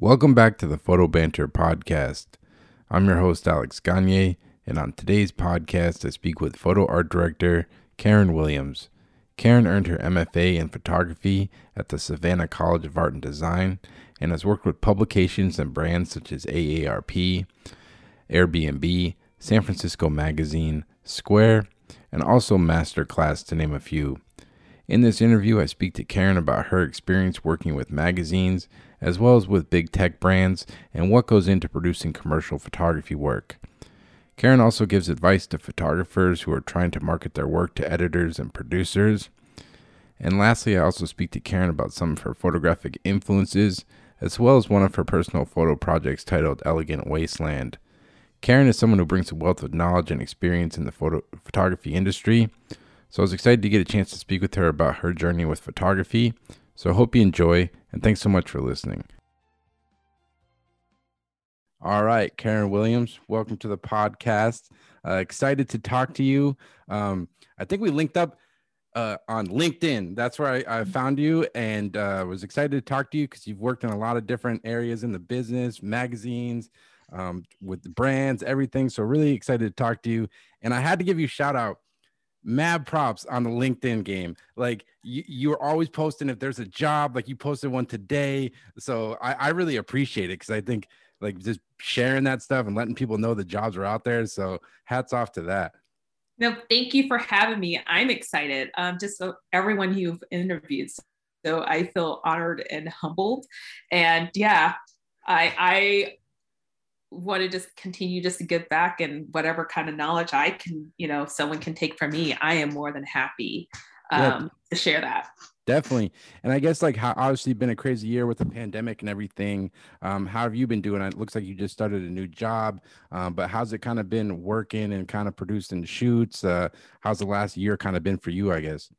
Welcome back to the Photo Banter podcast. I'm your host, Alex Gagne, and on today's podcast, I speak with photo art director Karen Williams. Karen earned her MFA in photography at the Savannah College of Art and Design and has worked with publications and brands such as AARP, Airbnb, San Francisco Magazine, Square, and also Masterclass, to name a few. In this interview, I speak to Karen about her experience working with magazines as well as with big tech brands, and what goes into producing commercial photography work. Karen also gives advice to photographers who are trying to market their work to editors and producers. And lastly, I also speak to Karen about some of her photographic influences, as well as one of her personal photo projects titled Elegant Wasteland. Karen is someone who brings a wealth of knowledge and experience in the photo- photography industry, so I was excited to get a chance to speak with her about her journey with photography. So I hope you enjoy, and thanks so much for listening. All right, Karen Williams, welcome to the podcast. Uh, excited to talk to you. Um, I think we linked up uh, on LinkedIn. That's where I, I found you and uh, was excited to talk to you because you've worked in a lot of different areas in the business, magazines, um, with the brands, everything. So really excited to talk to you. And I had to give you a shout out mad props on the LinkedIn game. Like you, you're always posting if there's a job, like you posted one today. So I, I really appreciate it because I think like just sharing that stuff and letting people know the jobs are out there. So hats off to that. No, thank you for having me. I'm excited. Um, just so everyone you've interviewed. So I feel honored and humbled. And yeah, I I want to just continue just to give back and whatever kind of knowledge I can, you know, someone can take from me, I am more than happy um, to share that. Definitely. And I guess like how obviously been a crazy year with the pandemic and everything. Um, how have you been doing? It looks like you just started a new job, um, but how's it kind of been working and kind of producing shoots? Uh, how's the last year kind of been for you, I guess?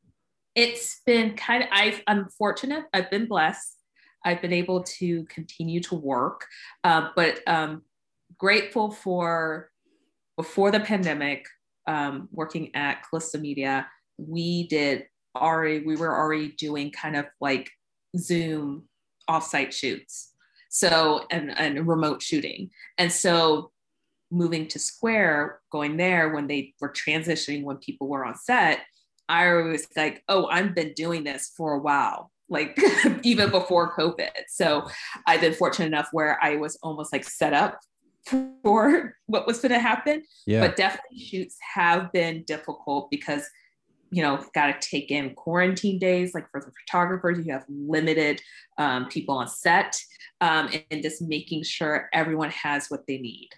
It's been kind of, I've, unfortunate. I've been blessed. I've been able to continue to work, uh, but um, grateful for before the pandemic, um, working at Callisto Media, we did already, we were already doing kind of like Zoom offsite shoots. So, and, and remote shooting. And so moving to Square, going there when they were transitioning, when people were on set, I was like, oh, I've been doing this for a while, like even before COVID. So I've been fortunate enough where I was almost like set up for what was going to happen. Yeah. But definitely shoots have been difficult because, you know, got to take in quarantine days. Like for the photographers, you have limited um, people on set um, and, and just making sure everyone has what they need.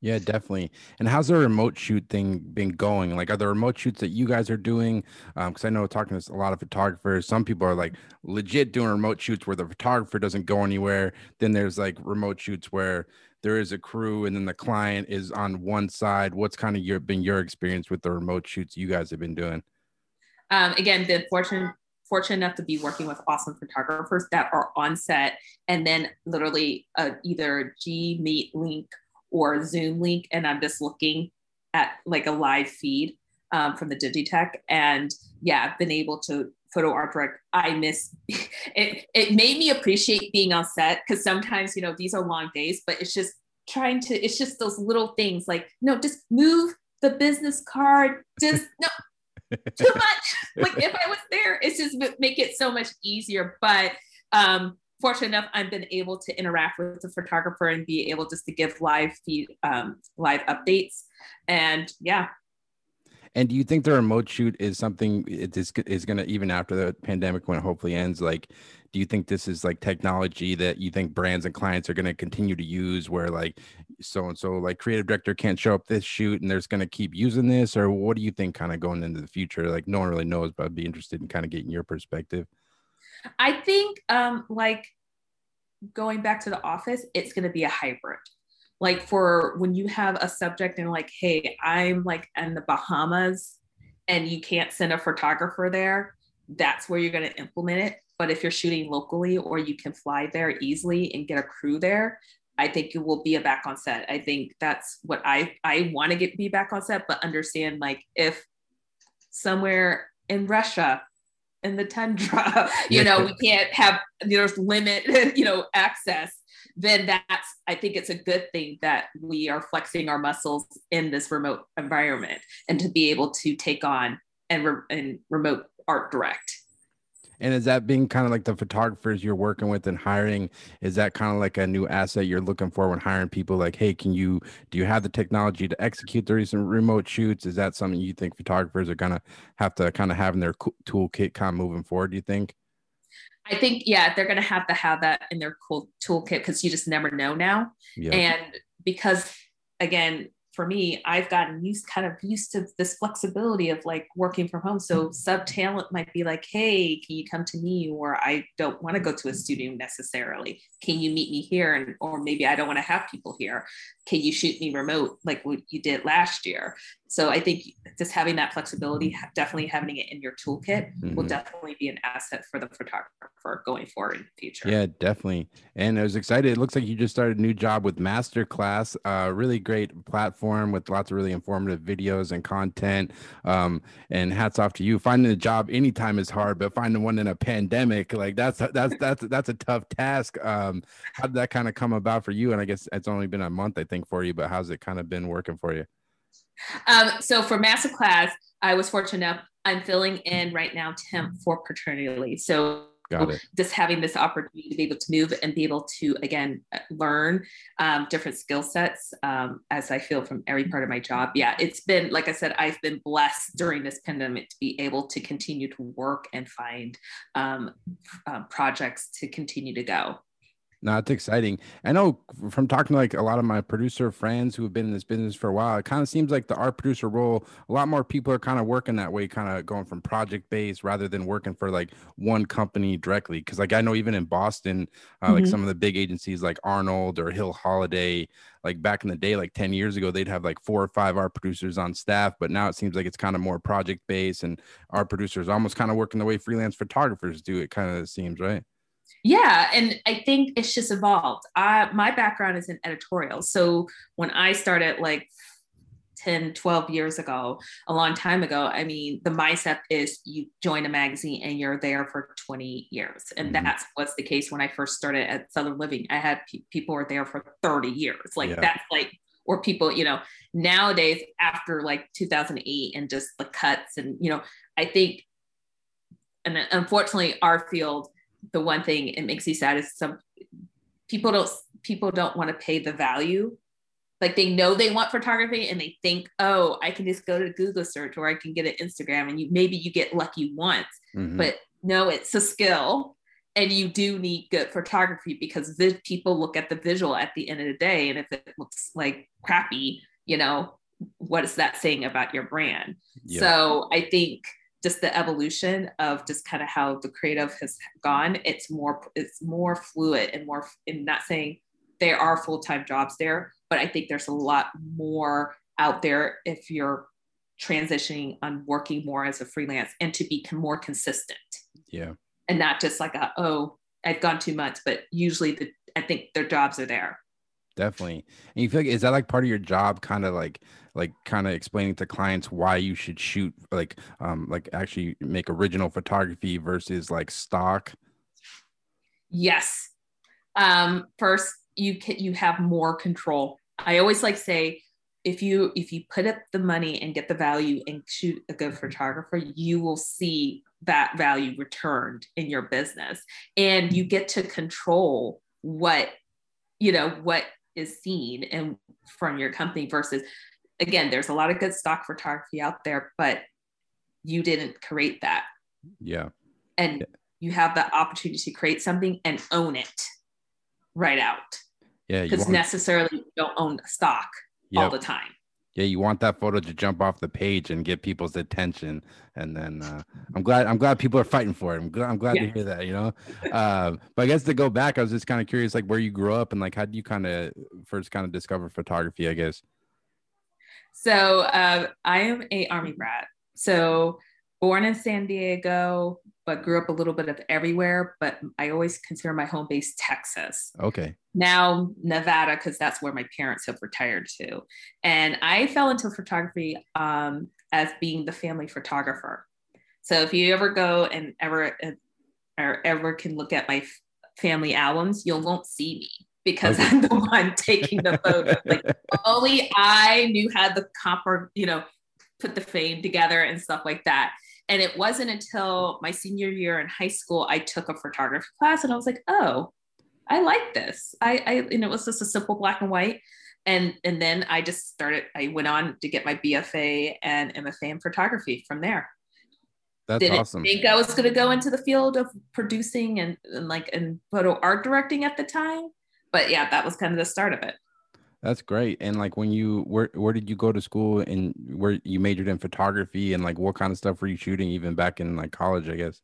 Yeah, definitely. And how's the remote shoot thing been going? Like, are there remote shoots that you guys are doing? Because um, I know talking to a lot of photographers, some people are like legit doing remote shoots where the photographer doesn't go anywhere. Then there's like remote shoots where there is a crew and then the client is on one side. What's kind of your been your experience with the remote shoots you guys have been doing? Um, again, been fortunate fortunate enough to be working with awesome photographers that are on set and then literally uh, either G Meet link or Zoom link, and I'm just looking at like a live feed um, from the Digitech, and yeah, been able to photo art direct. I miss it. It made me appreciate being on set because sometimes you know these are long days, but it's just trying to. It's just those little things like no, just move the business card. Just no. too much like if i was there it's just make it so much easier but um fortunate enough, I've been able to interact with the photographer and be able just to give live feed, um, live updates. And yeah. And do you think the remote shoot is something it is is going to even after the pandemic when it hopefully ends? Like, do you think this is like technology that you think brands and clients are going to continue to use? Where like so and so like creative director can't show up this shoot and there's going to keep using this, or what do you think kind of going into the future? Like, no one really knows, but I'd be interested in kind of getting your perspective. I think um, like going back to the office, it's going to be a hybrid. Like for when you have a subject and like, hey, I'm like in the Bahamas and you can't send a photographer there, that's where you're going to implement it. But if you're shooting locally or you can fly there easily and get a crew there, I think it will be a back on set. I think that's what I I want to get be back on set, but understand like if somewhere in Russia in the tundra you know we can't have there's limit you know access then that's i think it's a good thing that we are flexing our muscles in this remote environment and to be able to take on and, re- and remote art direct and is that being kind of like the photographers you're working with and hiring? Is that kind of like a new asset you're looking for when hiring people? Like, hey, can you do you have the technology to execute the recent remote shoots? Is that something you think photographers are gonna have to kind of have in their toolkit kind of moving forward? Do you think? I think yeah, they're gonna have to have that in their cool toolkit because you just never know now. Yeah. And because again, for me, I've gotten used kind of used to this flexibility of like working from home. So sub talent might be like, hey, can you come to me? Or I don't want to go to a studio necessarily. Can you meet me here? And or maybe I don't want to have people here. Can you shoot me remote like what you did last year? So I think just having that flexibility, definitely having it in your toolkit mm-hmm. will definitely be an asset for the photographer going forward in the future. Yeah, definitely. And I was excited. It looks like you just started a new job with Masterclass, a really great platform with lots of really informative videos and content. Um, and hats off to you. Finding a job anytime is hard, but finding one in a pandemic, like that's that's that's that's a tough task. Um, how did that kind of come about for you? And I guess it's only been a month, I think, for you, but how's it kind of been working for you? Um, so for massive masterclass, I was fortunate enough. I'm filling in right now temp for paternity leave. So just having this opportunity to be able to move and be able to again learn um, different skill sets um, as I feel from every part of my job. Yeah, it's been like I said, I've been blessed during this pandemic to be able to continue to work and find um, uh, projects to continue to go. No, it's exciting. I know from talking to like a lot of my producer friends who have been in this business for a while, it kind of seems like the art producer role, a lot more people are kind of working that way, kind of going from project based rather than working for like one company directly. Cause like I know even in Boston, uh, mm-hmm. like some of the big agencies like Arnold or Hill Holliday, like back in the day, like 10 years ago, they'd have like four or five art producers on staff. But now it seems like it's kind of more project based and art producers almost kind of working the way freelance photographers do. It kind of seems right yeah and i think it's just evolved. I, my background is in editorial. So when i started like 10 12 years ago a long time ago i mean the mindset is you join a magazine and you're there for 20 years. And mm-hmm. that's what's the case when i first started at southern living. I had pe- people were there for 30 years. Like yeah. that's like or people you know nowadays after like 2008 and just the cuts and you know i think and unfortunately our field the one thing it makes me sad is some people don't people don't want to pay the value like they know they want photography and they think oh i can just go to google search or i can get an instagram and you maybe you get lucky once mm-hmm. but no it's a skill and you do need good photography because the people look at the visual at the end of the day and if it looks like crappy you know what is that saying about your brand yeah. so i think just the evolution of just kind of how the creative has gone it's more it's more fluid and more in not saying there are full-time jobs there but i think there's a lot more out there if you're transitioning on working more as a freelance and to be more consistent. Yeah. And not just like a, oh i've gone two months but usually the i think their jobs are there. Definitely. And you feel like is that like part of your job kind of like like kind of explaining to clients why you should shoot like um like actually make original photography versus like stock? Yes. Um first you can you have more control. I always like say if you if you put up the money and get the value and shoot a good photographer you will see that value returned in your business. And you get to control what you know what is seen and from your company versus again, there's a lot of good stock photography out there, but you didn't create that. Yeah. And yeah. you have the opportunity to create something and own it right out. Yeah. Because want... necessarily you don't own stock yep. all the time. Yeah, you want that photo to jump off the page and get people's attention, and then uh, I'm glad I'm glad people are fighting for it. I'm glad I'm glad yeah. to hear that. You know, uh, but I guess to go back, I was just kind of curious, like where you grew up and like how did you kind of first kind of discover photography? I guess. So uh, I am a Army brat. So born in San Diego, but grew up a little bit of everywhere. But I always consider my home base Texas. Okay. Now Nevada, because that's where my parents have retired to. And I fell into photography um, as being the family photographer. So if you ever go and ever uh, or ever can look at my family albums, you won't see me because I'm the one taking the photo. Like only I knew how the copper, you know, put the frame together and stuff like that. And it wasn't until my senior year in high school I took a photography class and I was like, oh, I like this. I, I and it was just a simple black and white. And and then I just started, I went on to get my BFA and MFA in photography from there. That's Didn't awesome. think I was gonna go into the field of producing and, and like and photo art directing at the time. But yeah, that was kind of the start of it. That's great. And like when you where where did you go to school and where you majored in photography and like what kind of stuff were you shooting even back in like college, I guess?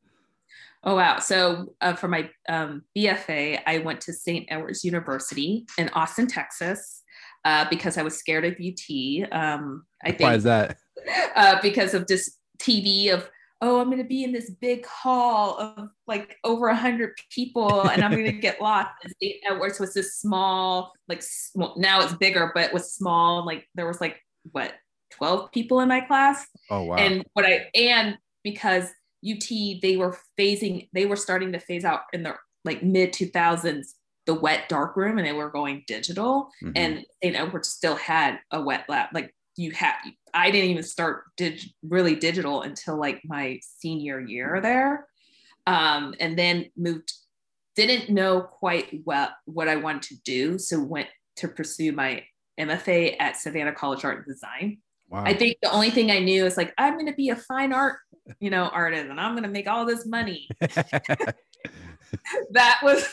Oh wow! So uh, for my um, BFA, I went to St. Edward's University in Austin, Texas, uh, because I was scared of UT. Um, I think Why is that? uh, because of just TV of oh, I'm going to be in this big hall of like over a hundred people, and I'm going to get lost. And St. Edward's was this small, like sm- now it's bigger, but it was small. Like there was like what 12 people in my class, Oh wow. and what I and because UT they were phasing they were starting to phase out in the like mid 2000s the wet dark room and they were going digital Mhm. and St. Edward still had a wet lab like you had I didn't even start dig, really digital until like my senior year there um, and then moved didn't know quite what what I wanted to do so went to pursue my MFA at Savannah College Art and Design wow. I think the only thing I knew is like I'm going to be a fine art, you know, artist, and I'm going to make all this money. that was,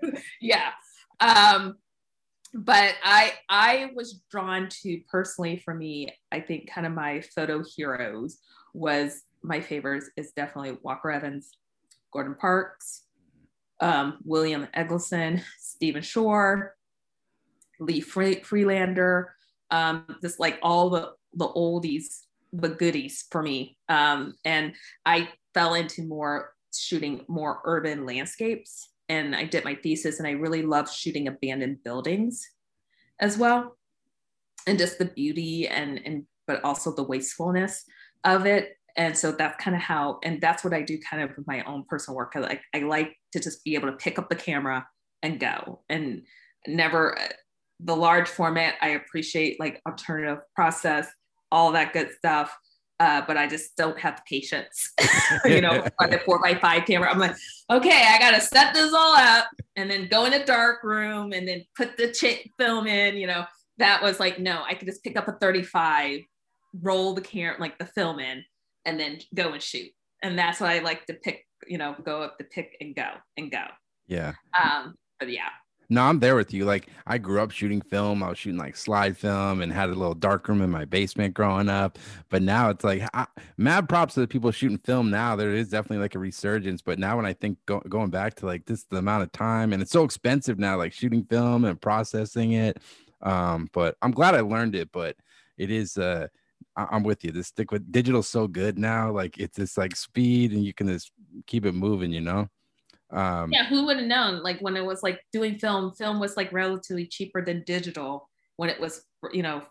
yeah. Um, but I I was drawn to personally for me. I think kind of my photo heroes was my favorites is definitely Walker Evans, Gordon Parks, um, William Eggleston, Stephen Shore, Lee Fre- Friedlander, um, just like all the the oldies, the goodies for me. Um, and I fell into more shooting more urban landscapes. And I did my thesis, and I really loved shooting abandoned buildings as well, and just the beauty and and but also the wastefulness of it. And so that's kind of how, and that's what I do kind of with my own personal work. I like I like to just be able to pick up the camera and go, and never the large format. I appreciate like alternative process, all that good stuff. Uh, but I just don't have the patience, you know, on the four by five camera. I'm like, okay, I gotta set this all up and then go in a dark room and then put the ch- film in. You know, that was like, no, I could just pick up a 35, roll the camera, like the film in, and then go and shoot. And that's what I like to pick, you know, go up the pick and go and go. yeah. Um, but yeah, No, I'm there with you. Like I grew up shooting film. I was shooting like slide film and had a little dark room in my basement growing up. But now it's like I, mad props to the people shooting film now. There is definitely like a resurgence. But now when I think go, going back to like this the amount of time and it's so expensive now, like shooting film and processing it. Um, but I'm glad I learned it. But it is uh I- I'm with you. This stick with digital's so good now. Like it's this like speed and you can just keep it moving, you know. Um yeah, who would have known? Like when it was like doing film, film was like relatively cheaper than digital when it was, you know,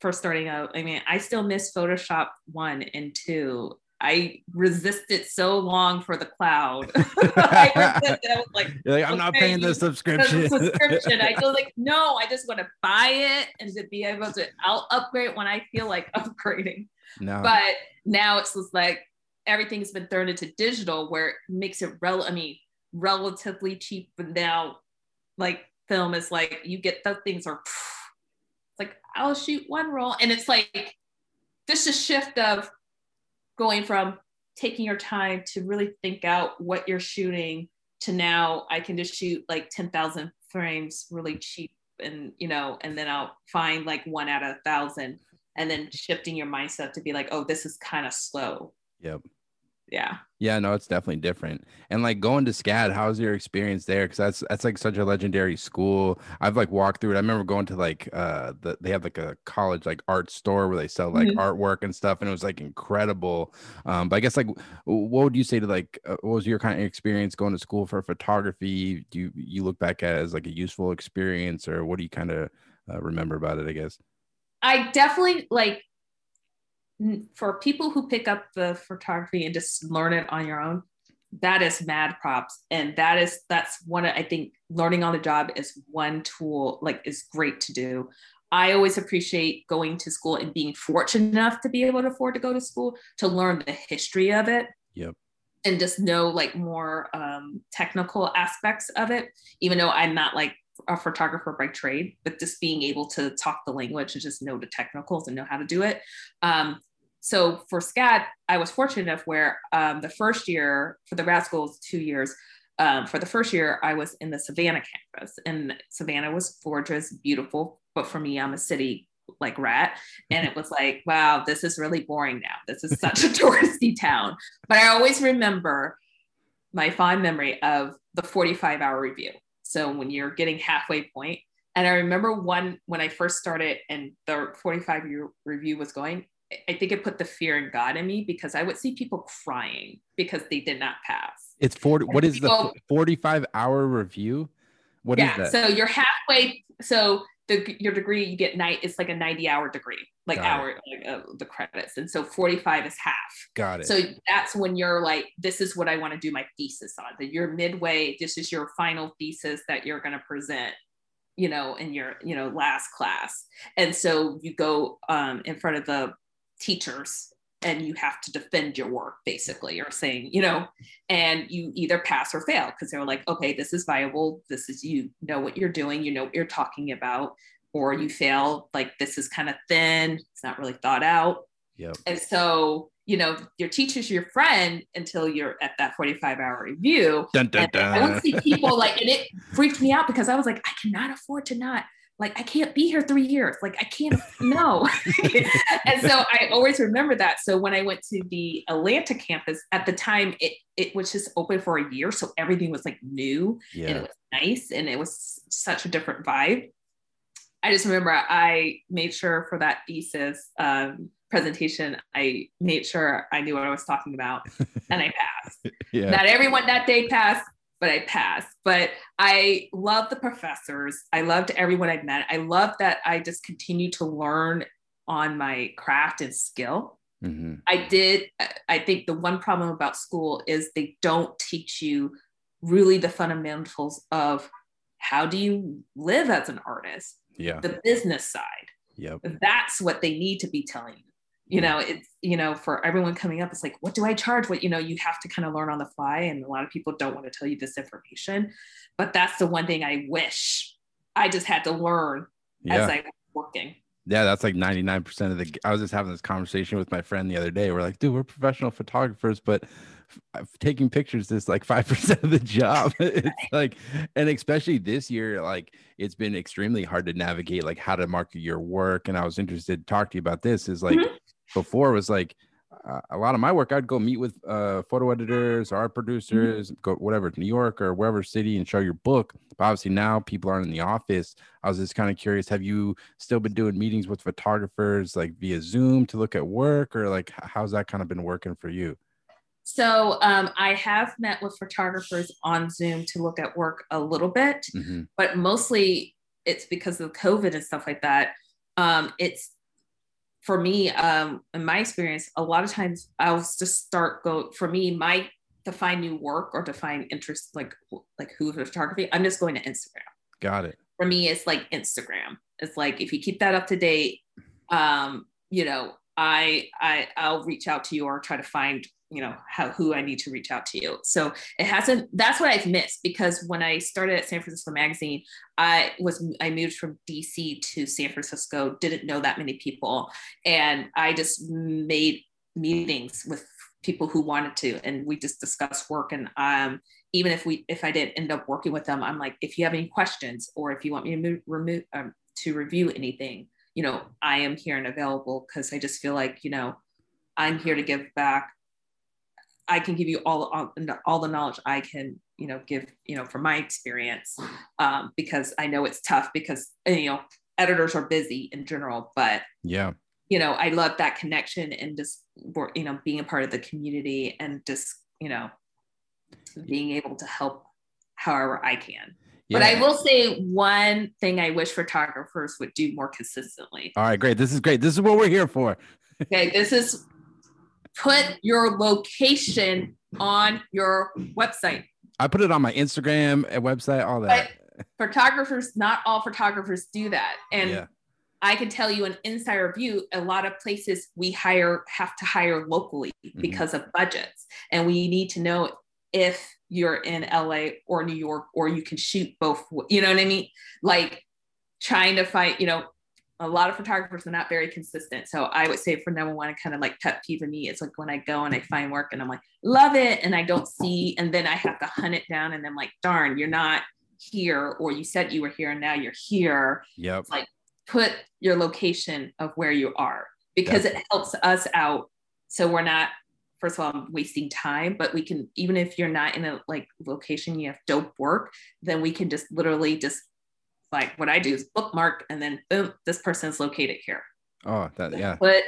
first starting out. I mean, I still miss Photoshop one and two. I resisted so long for the cloud. I resisted. I was like, like, I'm not paying the subscription. subscription. I feel like, no, I just want to buy it and to be able to, I'll upgrade when I feel like upgrading. no. But now it's just like everything's been thrown into digital where it makes it rel I mean, relatively cheap. But now, like film is like you get the things are it's like I'll shoot one roll, and it's like this is shift of going from taking your time to really think out what you're shooting to now I can just shoot like 10,000 frames really cheap and you know and then I'll find like one out of a thousand and then shifting your mindset to be like oh this is kind of slow Yep. Yeah Yeah, no, it's definitely different. And like going to SCAD, how's your experience there? Because that's that's like such a legendary school. I've like walked through it. I remember going to like uh the they have like a college like art store where they sell like Mhm. artwork and stuff, and it was like incredible. Um, but I guess like what would you say to like uh, what was your kind of experience going to school for photography? Do you you look back at it as like a useful experience, or what do you kind of uh, remember about it? I guess. I definitely like for people who pick up the photography and just learn it on your own. that is mad props. And that is that's one i think learning on the job is one tool like is great to do. I always appreciate going to school and being fortunate enough to be able to afford to go to school to learn the history of it. Yep. And just know like more um, technical aspects of it even though i'm not like a photographer by trade but just being able to talk the language and just know the technicals and know how to do it. Um, so for SCAD, I was fortunate enough where um, the first year for the grad schools, two years, um, for the first year, I was in the Savannah campus, and Savannah was gorgeous, beautiful. But for me, I'm a city like rat, and it was like, wow, this is really boring now. This is such a touristy town. But I always remember my fond memory of the 45 hour review. So when you're getting halfway point, and I remember one when I first started and the 45 year review was going, I think it put the fear in God in me because I would see people crying because they did not pass. It's 40. What is people, the 45 hour review? What yeah, is that? So you're halfway. So the, your degree, you get night, it's like a 90 hour degree, like Got hour, like, uh, the credits. And so 45 is half. Got it. So that's when you're like, this is what I want to do my thesis on. That you're midway, this is your final thesis that you're going to present you know in your you know last class and so you go um, in front of the teachers and you have to defend your work basically you're saying you know and you either pass or fail because they're like okay this is viable. This is you know what you're doing. You know what you're talking about. Or you fail. Like this is kind of thin. It's not really thought out. Yep. and so you know your teacher's your friend until you're at that 45 hour review. Dun, dun, dun. i would see people like and it freaked me out because i was like i cannot afford to not like I can't be here three years. Like I can't no. and so I always remember that. So when I went to the Atlanta campus at the time, it it was just open for a year. So everything was like new yeah. and it was nice and it was such a different vibe. I just remember I made sure for that thesis um, presentation, I made sure I knew what I was talking about and I passed. yeah. Not everyone that day passed, but I passed. But I love the professors. I loved everyone I've met. I love that I just continue to learn on my craft and skill. Mm-hmm. I did. I think the one problem about school is they don't teach you really the fundamentals of how do you live as an artist. Yeah. The business side. Yep. That's what they need to be telling you you know it's you know for everyone coming up it's like what do i charge? What you know you have to kind of learn on the fly and a lot of people don't want to tell you this information but that's the one thing i wish i just had to learn yeah. as i was working. Yeah that's like 99% of the i was just having this conversation with my friend the other day. We're like dude we're professional photographers but taking pictures is like 5% of the job. It's like and especially this year like it's been extremely hard to navigate like how to market your work and i was interested to talk to you about this is like mm-hmm before was like uh, a lot of my work, I'd go meet with uh, photo editors, art producers, mm-hmm. go whatever, New York or wherever city and show your book. But obviously now people aren't in the office. I was just kind of curious, have you still been doing meetings with photographers like via Zoom to look at work or like how's that kind of been working for you? So um, I have met with photographers on Zoom to look at work a little bit, mm-hmm. but mostly it's because of COVID and stuff like that. Um, it's for me, um, in my experience, a lot of times I'll just start go for me, my to find new work or to find interest like like who photography, I'm just going to Instagram. Got it. For me, it's like Instagram. It's like if you keep that up to date, um, you know, I I I'll reach out to you or try to find you know how who I need to reach out to you. So it hasn't. That's what I've missed because when I started at San Francisco Magazine, I was I moved from DC to San Francisco. Didn't know that many people, and I just made meetings with people who wanted to, and we just discussed work. And um, even if we if I didn't end up working with them, I'm like, if you have any questions or if you want me to move, remove um, to review anything, you know, I am here and available because I just feel like you know I'm here to give back I can give you all, all, all the knowledge I can, you know, give, you know, from my experience, um, because I know it's tough because, you know, editors are busy in general, but yeah, you know, I love that connection and just, you know, being a part of the community and just, you know, being able to help however I can. Yeah. But I will say one thing I wish photographers would do more consistently. All right, great. This is great. This is what we're here for. okay, this is put your location on your website. I put it on my Instagram and website, all that. But photographers, not all photographers do that. And yeah. I can tell you an insider view, a lot of places we hire have to hire locally Mhm. because of budgets. And we need to know if you're in LA or New York or you can shoot both. You know what I mean? Like trying to find, you know, a lot of photographers are not very consistent. So I would say for number one, to kind of like pet peeve of me, it's like when I go and I find work and I'm like, love it. And I don't see, and then I have to hunt it down and I'm like, darn, you're not here, or you said you were here and now you're here Yep. It's like put your location of where you are because it helps us out so we're not first of all wasting time but we can even if you're not in a like location you have dope work then we can just literally just like what i do is bookmark and then boom this person's located here Oh, that yeah. but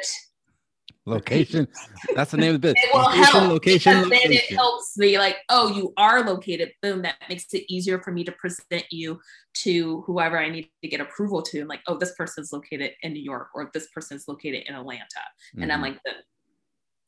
Location. That's the name of the bit. it will location, help location, because then it helps me like oh you are located boom that makes it easier for me to present you to whoever i need to get approval to I'm like oh this person's located in new york or this person's located in atlanta and i'm Mhm. like "Boom."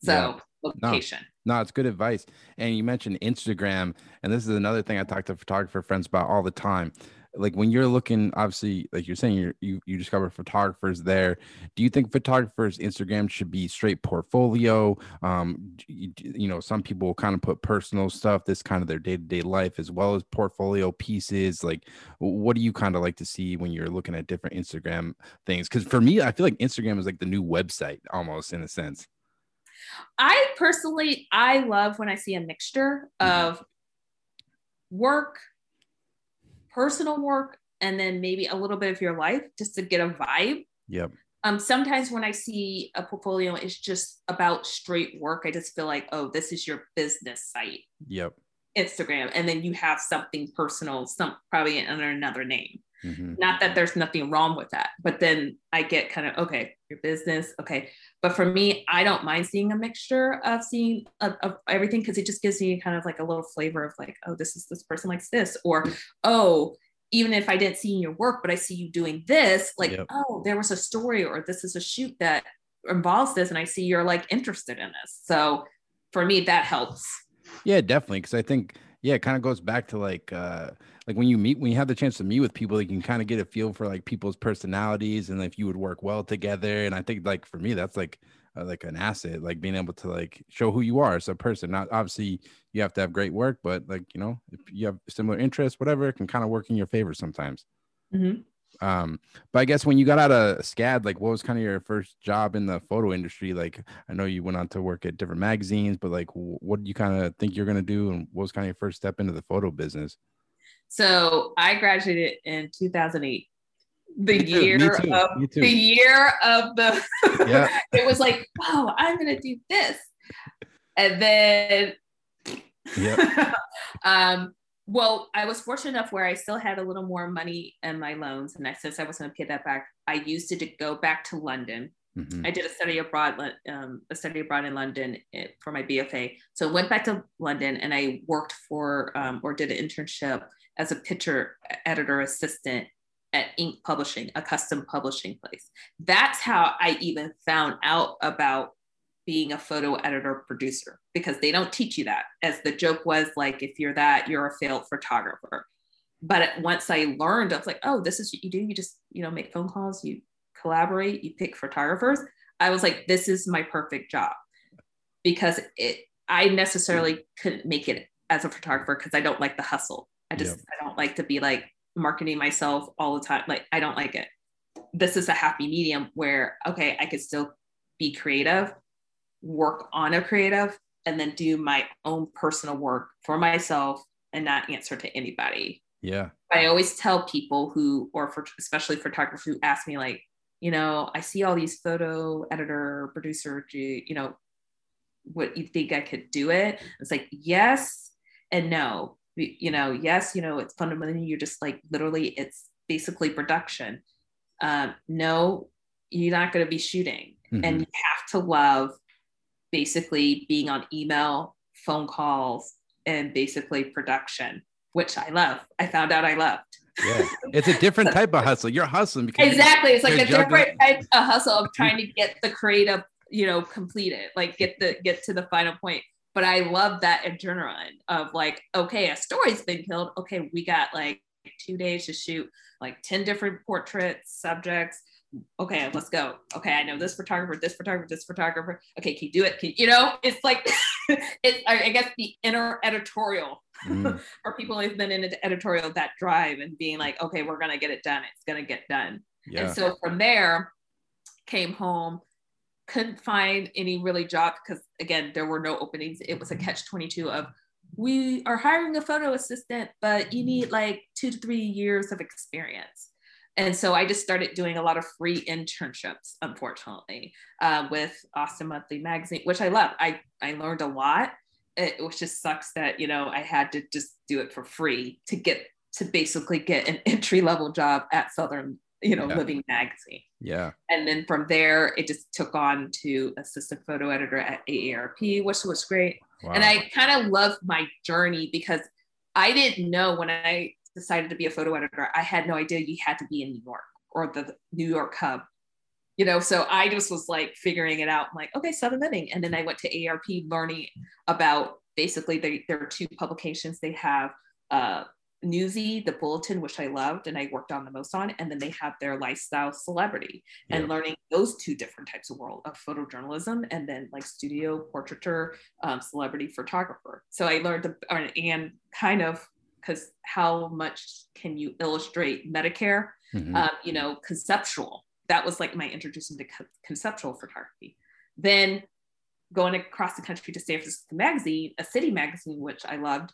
so location No, it's good advice. And you mentioned Instagram, and this is another thing I talk to photographer friends about all the time. Like when you're looking, obviously, like you're saying, you're, you you discover photographers there. Do you think photographers Instagram should be straight portfolio? Um, you, you know, some people kind of put personal stuff, this kind of their day to day life, as well as portfolio pieces. Like, what do you kind of like to see when you're looking at different Instagram things? Because for me, I feel like Instagram is like the new website, almost in a sense. i personally i love when i see a mixture Mhm. of work personal work and then maybe a little bit of your life just to get a vibe Yep. um, sometimes when I see a portfolio, it's just about straight work. I just feel like, oh, this is your business site, Yep. Instagram, and then you have something personal, some probably under another name. Hmm Not that there's nothing wrong with that, but then I get kind of okay, your business, okay. But for me, I don't mind seeing a mixture of seeing of, of everything because it just gives me kind of like a little flavor of like, oh, this is this person likes this, or oh, even if I didn't see your work, but I see you doing this, like, Yep. oh, there was a story, or this is a shoot that involves this, and I see you're like interested in this. So for me, that helps. Yeah, definitely. Because I think, yeah, it kind of goes back to like, uh, like when you meet, when you have the chance to meet with people, you can kind of get a feel for like people's personalities and if you would work well together. And I think, like for me, that's like, uh, like an asset, like being able to like show who you are as a person. Not obviously you have to have great work, but like you know, if you have similar interests, whatever, it can kind of work in your favor sometimes. Mhm. Um, but I guess when you got out of SCAD, like what was kind of your first job in the photo industry? Like I know you went on to work at different magazines, but like wh- what do you kind of think you're gonna do, and what was kind of your first step into the photo business? So I graduated in 2008. The Me year too, of the year of the Yeah. it was like, oh, I'm gonna do this. And then Yep. um well, I was fortunate enough where I still had a little more money in my loans, and I, since I was going to pay that back, I used it to go back to London Mhm. I did a study abroad, um, a study abroad in London eh, for my BFA. So I went back to London and I worked for um, or did an internship as a picture editor assistant at Ink Publishing, a custom publishing place. That's how I even found out about being a photo editor producer because they don't teach you that. As the joke was like, if you're that, you're a failed photographer. But once I learned, I was like, oh, this is what you do. You just, you know, make phone calls, you collaborate, you pick photographers. I was like, this is my perfect job because it I necessarily couldn't make it as a photographer because I don't like the hustle. I just Yep. I don't like to be like marketing myself all the time. Like I don't like it. This is a happy medium where okay, I could still be creative, work on a creative, and then do my own personal work for myself and not answer to anybody. Yeah. I always tell people who, or for especially photographers who ask me, like, you know, I see all these photo editor, producer, do you, you know, what you think I could do it? It's like, yes and no. You know, yes, you know, it's fundamentally you're just like literally, it's basically production. Um, no, you're not going to be shooting, Mhm. and you have to love basically being on email, phone calls, and basically production, which I love. I found out I loved. yeah. It's a different type of hustle. You're hustling because Exactly. It's like a different type of hustle of trying to get the creative, you know, completed, like get the get to the final point. But I love that adrenaline of like, okay, a story's been killed. Okay, we got like two days to shoot like 10 different portraits, subjects. Okay, let's go. Okay, I know this photographer, this photographer, this photographer. Okay, can you do it? Can, you know, it's like, it's, I guess, the inner editorial mm. for people who've been in an editorial, that drive and being like, okay, we're going to get it done. It's going to get done. Yeah. And so from there, came home couldn't find any really job because again there were no openings. It was a catch 22 of we are hiring a photo assistant but you need like two to three years of experience. And so i just started doing a lot of free internships unfortunately uh, with austin monthly magazine which i love. I i learned a lot. It, it just sucks that you know i had to just do it for free to get to basically get an entry level job at southern you know, yeah. Living Magazine. Yeah. And then from there, it just took on to assistant photo editor at AARP, which was great. Wow. And I kind of love my journey because I didn't know when I decided to be a photo editor, I had no idea you had to be in New York or the New York hub. You know, so I just was like figuring it out. I'm like, okay, Southern Living. And then I went to AARP learning about basically they, there are two publications they have uh, Newsy, the bulletin, which I loved and I worked on the most on, and then they have their lifestyle celebrity yeah. and learning those two different types of world of photojournalism and then like studio portraiture, um, celebrity photographer. So I learned the, and kind of because how much can you illustrate Medicare, mm-hmm. um, you know, conceptual. That was like my introduction to co- conceptual photography. Then going across the country to San Francisco Magazine, a city magazine, which I loved,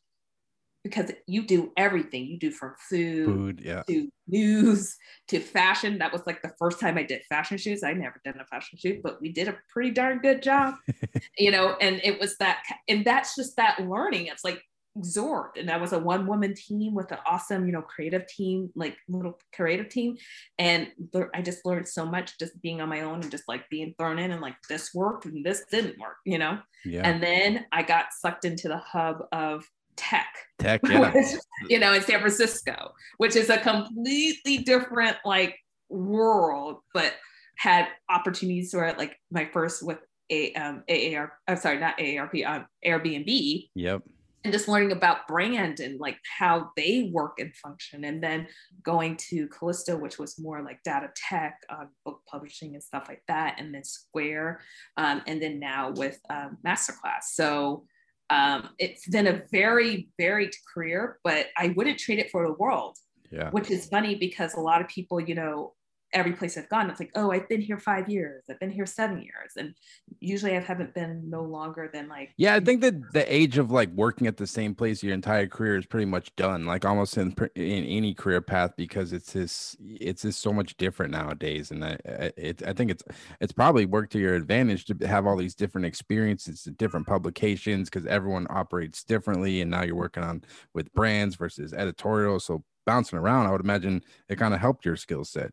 because you do everything. You do from food, food yeah. to news to fashion. That was like the first time i did fashion shoots i never done a fashion shoot but we did a pretty darn good job you know and it was that and that's just that learning. It's like absorbed and that was a one woman team with an awesome you know creative team like little creative team. And i just learned so much just being on my own and just like being thrown in and like this worked and this didn't work you know? Yeah. and then i got sucked into the hub of tech. Tech, yeah. Which, you know, in San Francisco, which is a completely different like world, but had opportunities where like my first with a um AAR, I'm sorry, not AARP, um, Airbnb. Yep. And just learning about brand and like how they work and function. And then going to Callisto, which was more like data tech, um, book publishing and stuff like that. And then Square. Um, and then now with um, Masterclass. So um, it's been a very varied career, but I wouldn't trade it for the world. Yeah. Which is funny because a lot of people, you know, every place I've gone, it's like, oh, I've been here five years, I've been here seven years, and usually I haven't been no longer than like. Yeah, I think that the age of like working at the same place your entire career is pretty much done, like almost in in any career path because it's just it's just so much different nowadays, and I it, I think it's it's probably worked to your advantage to have all these different experiences, different publications, because everyone operates differently, and now you're working on with brands versus editorial, so bouncing around, I would imagine it kind of helped your skill set.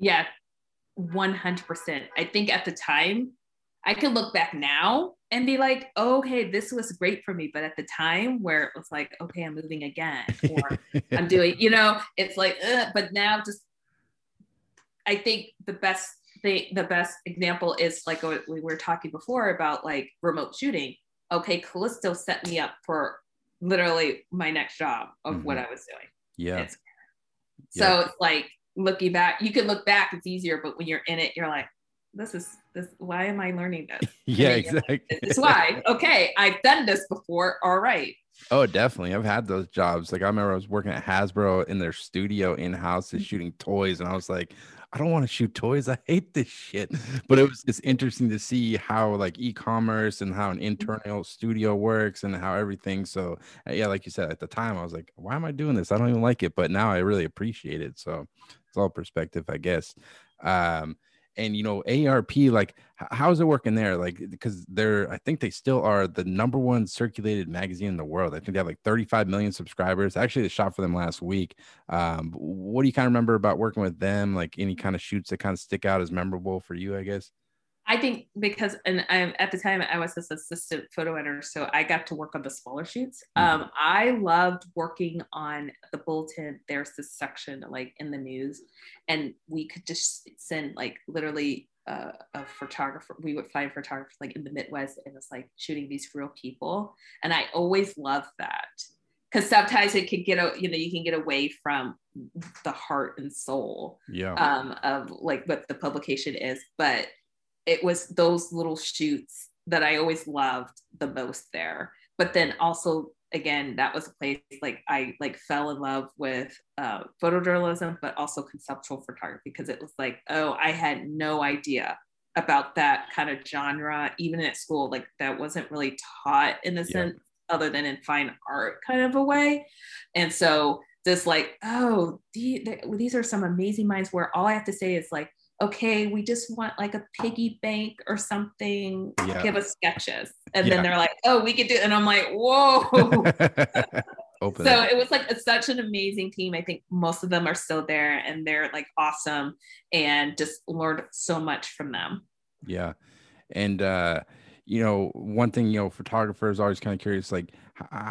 Yeah, 100%. I think at the time, I could look back now and be like, oh, okay, this was great for me. But at the time where it was like, okay, I'm moving again, or I'm doing, you know, it's like, Ugh. but now just, I think the best thing, the best example is like what we were talking before about like remote shooting. Okay, Callisto set me up for literally my next job of mm-hmm. what I was doing. Yeah. It's, so yeah. it's like looking back, you can look back, it's easier, but when you're in it, you're like, this is this why am I learning this? yeah, exactly. is why. Okay, I've done this before. All right. Oh, definitely. I've had those jobs. Like I remember I was working at Hasbro in their studio in house, mm-hmm. shooting toys, and I was like, I don't want to shoot toys. I hate this shit. But it was just interesting to see how like e-commerce and how an mm-hmm. internal studio works and how everything. So yeah, like you said at the time, I was like, why am I doing this? I don't even like it. But now I really appreciate it. So it's all perspective, I guess. Um, and you know AARP like how's it working there? Like because they're i think they still are the number one circulated magazine in the world. I think they have like 35 million subscribers. Actually they shot for them last week. Um what do you kind of remember about working with them? Like any kind of shoots that kind of stick out as memorable for you i guess I think because, and I, at the time I was this assistant photo editor, so I got to work on the smaller shoots. Mm-hmm. Um, I loved working on the bulletin. There's this section like in the news, and we could just send like literally uh, a photographer. We would find photographers like in the Midwest and it's like shooting these real people. And I always love that because sometimes it can get, you know, you can get away from the heart and soul yeah. um, of like what the publication is. But it was those little shoots that I always loved the most there. But then also again that was a place like i like fell in love with uh, photojournalism but also conceptual photography because it was like oh i had no idea about that kind of genre even at school like that wasn't really taught in a yeah. sense other than in fine art kind of a way and so just like oh these are some amazing minds where all i have to say is like okay, we just want like a piggy bank or something. Yeah. Give us sketches. And yeah. then they're like, oh, we could do it. And I'm like, whoa. Open so it. it was like such an amazing team. I think most of them are still there and they're like awesome and just learned so much from them. Yeah. And, uh, you know, one thing, you know, photographers always kind of curious, like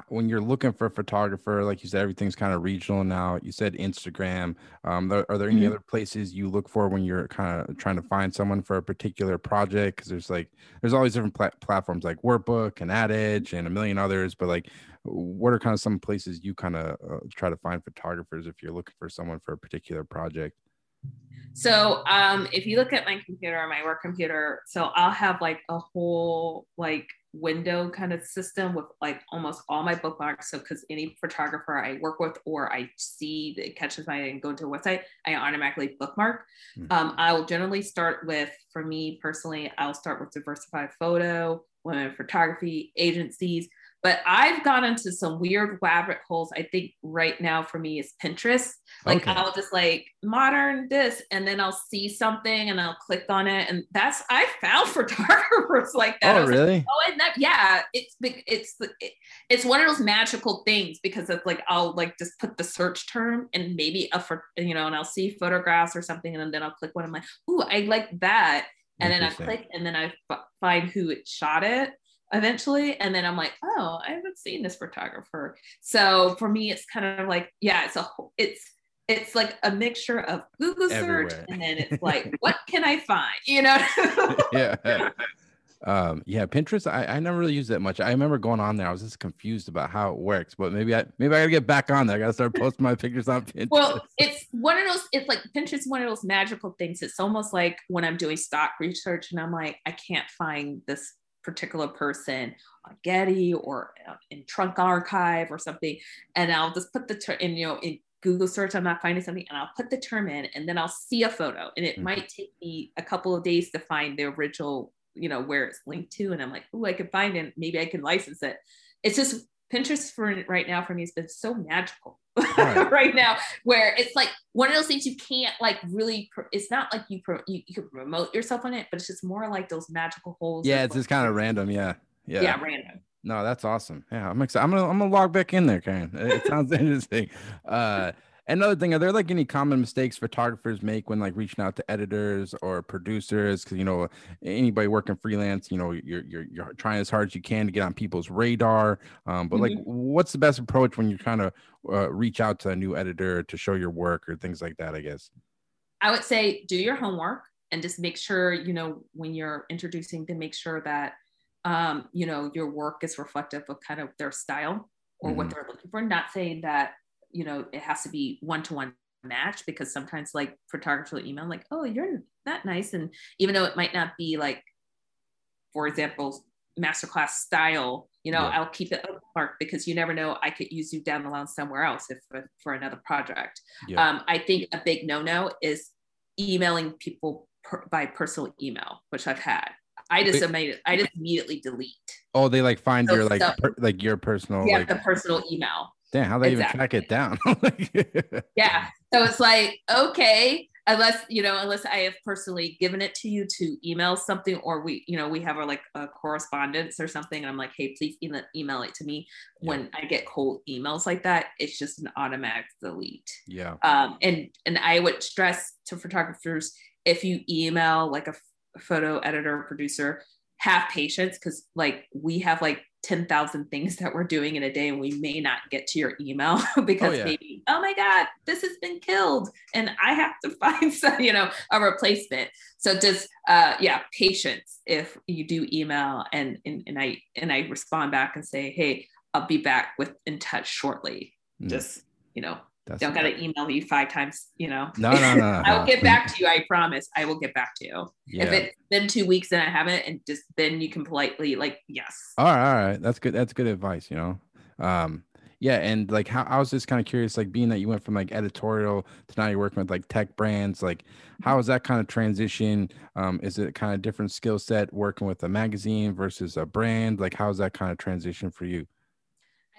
when you're looking for a photographer, like you said, everything's kind of regional now. You said Instagram. Um, are, are there any mm-hmm. other places you look for when you're kind of trying to find someone for a particular project? Because there's like, there's all these different pla- platforms like Workbook and AtEdge and a million others. But like, what are kind of some places you kind of uh, try to find photographers if you're looking for someone for a particular project? So um, if you look at my computer, my work computer, so I'll have like a whole like window kind of system with like almost all my bookmarks. So because any photographer I work with or I see that catches my eye and go to a website, I automatically bookmark. Mm-hmm. Um, I'll generally start with, for me personally, I'll start with diversified photo, women photography, agencies. But I've gone into some weird rabbit holes. I think right now for me is Pinterest. Like okay. I'll just like modern this, and then I'll see something and I'll click on it, and that's I found photographers like that. Oh really? Like, oh, and that yeah, it's it's it's one of those magical things because it's like I'll like just put the search term and maybe a for you know, and I'll see photographs or something, and then I'll click one. I'm like, ooh, I like that, and then I click, and then I f- find who it shot it eventually and then i'm like oh i haven't seen this photographer. So for me it's kind of like yeah it's a it's it's like a mixture of google Everywhere. search and then it's like what can i find? You know? Yeah. Um yeah pinterest I, I never really used that much. I remember going on there i was just confused about how it works but maybe i maybe i gotta get back on there. I gotta start posting my pictures on pinterest. Well it's one of those it's like pinterest one of those magical things. It's almost like when i'm doing stock research and i'm like i can't find this particular person on Getty or uh, in Trunk Archive or something, and I'll just put the term in, you know, in Google search, I'm not finding something, and I'll put the term in, and then I'll see a photo, and it mm-hmm. might take me a couple of days to find the original, you know, where it's linked to, and I'm like, oh, I can find it, maybe I can license it. It's just Pinterest for right now for me has been so magical right. right. now, where it's like one of those things you can't like really. Pro- it's not like you, pro- you you can promote yourself on it, but it's just more like those magical holes. Yeah, it's just kind of random. Yeah, yeah, yeah, random. No, that's awesome. Yeah, I'm excited. I'm gonna I'm gonna log back in there, Karen. It sounds interesting. Uh, Another thing, are there like any common mistakes photographers make when like reaching out to editors or producers? Because you know, anybody working freelance, you know, you're you're you're trying as hard as you can to get on people's radar. Um, but mm-hmm. like, what's the best approach when you're trying to uh, reach out to a new editor to show your work or things like that? I guess. I would say do your homework and just make sure you know when you're introducing to make sure that um, you know your work is reflective of kind of their style or mm-hmm. what they're looking for. Not saying that you know it has to be one to one match because sometimes like photographers will email like oh you're that nice and even though it might not be like for example masterclass style you know yeah. i'll keep it mark because you never know i could use you down the line somewhere else if for another project yeah. um, i think a big no-no is emailing people per, by personal email which i've had I just made I just immediately delete. Oh, they like find so your like per, like your personal yeah like, the personal email. Damn, how they exactly. even track it down? yeah. So it's like, okay, unless, you know, unless I have personally given it to you to email something or we, you know, we have our like a correspondence or something. And I'm like, hey, please email, email it to me. Yeah. When I get cold emails like that, it's just an automatic delete. Yeah. Um, and and I would stress to photographers if you email like a photo editor producer have patience because like we have like 10,000 things that we're doing in a day and we may not get to your email because oh, yeah. maybe, oh my God, this has been killed and I have to find some, you know, a replacement. So just, uh, yeah, patience if you do email and, and, and I, and I respond back and say, Hey, I'll be back with in touch shortly. Mm. Just, you know, that's don't gotta email you five times, you know. No, no, no. I will get back to you. I promise. I will get back to you. Yeah. If it's been two weeks and I haven't, and just then you can politely like, yes. All right, all right. That's good. That's good advice. You know. Um, yeah, and like how I was just kind of curious, like being that you went from like editorial to now you're working with like tech brands, like how is that kind of transition? Um, is it kind of different skill set working with a magazine versus a brand? Like how's that kind of transition for you?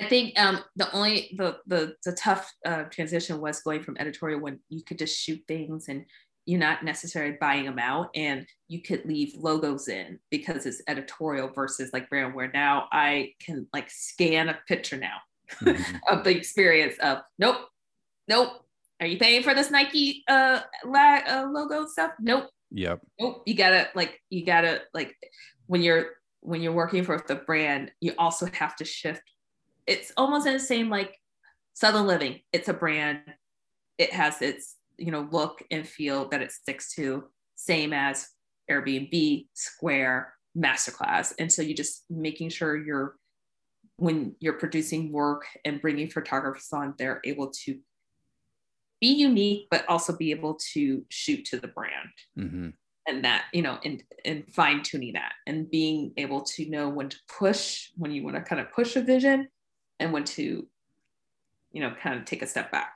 I think um, the only the the, the tough uh, transition was going from editorial when you could just shoot things and you're not necessarily buying them out and you could leave logos in because it's editorial versus like brand where now I can like scan a picture now mm-hmm. of the experience of nope, nope. Are you paying for this Nike uh, la- uh logo stuff? Nope. Yep. Nope. You gotta like you gotta like when you're when you're working for the brand, you also have to shift it's almost in the same like Southern Living. It's a brand. It has its you know look and feel that it sticks to, same as Airbnb, Square, Masterclass. And so you just making sure you're when you're producing work and bringing photographers on, they're able to be unique, but also be able to shoot to the brand. Mm-hmm. And that, you know, and, and fine tuning that and being able to know when to push, when you want to kind of push a vision and when to you know kind of take a step back.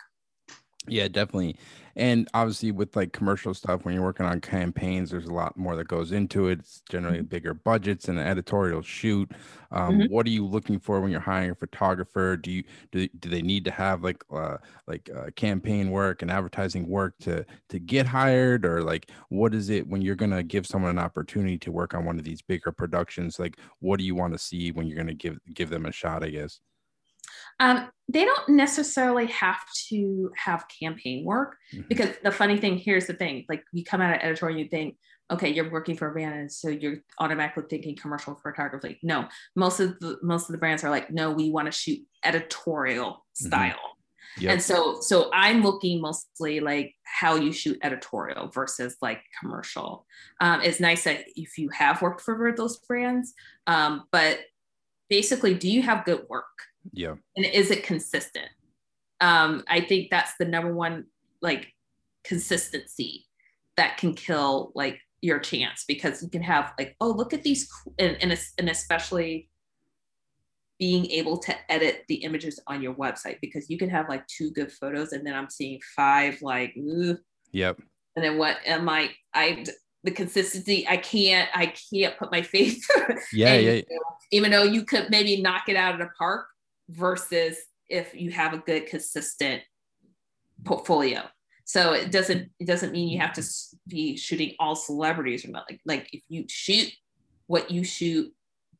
Yeah definitely. And obviously with like commercial stuff when you're working on campaigns there's a lot more that goes into it. It's generally mm-hmm. bigger budgets and an editorial shoot. Um, mm-hmm. what are you looking for when you're hiring a photographer? Do you do, do they need to have like uh, like uh, campaign work and advertising work to to get hired? Or like what is it when you're going to give someone an opportunity to work on one of these bigger productions? Like what do you want to see when you're going to give give them a shot i guess um, they don't necessarily have to have campaign work mm-hmm. because the funny thing here's the thing like you come out of editorial you think okay you're working for a brand and so you're automatically thinking commercial photography no most of the most of the brands are like no we want to shoot editorial mm-hmm. style mm-hmm. yep. and so so i'm looking mostly like how you shoot editorial versus like commercial um, it's nice that if you have worked for those brands um, but basically do you have good work yeah. And is it consistent? Um, I think that's the number one like consistency that can kill like your chance because you can have like, oh, look at these, and, and, and especially being able to edit the images on your website because you can have like two good photos and then I'm seeing five like, ugh. yep. And then what am I? I the consistency i can't i can't put my faith yeah yeah even though you could maybe knock it out of the park versus if you have a good consistent portfolio. So it doesn't it doesn't mean you have to be shooting all celebrities or not like like if you shoot what you shoot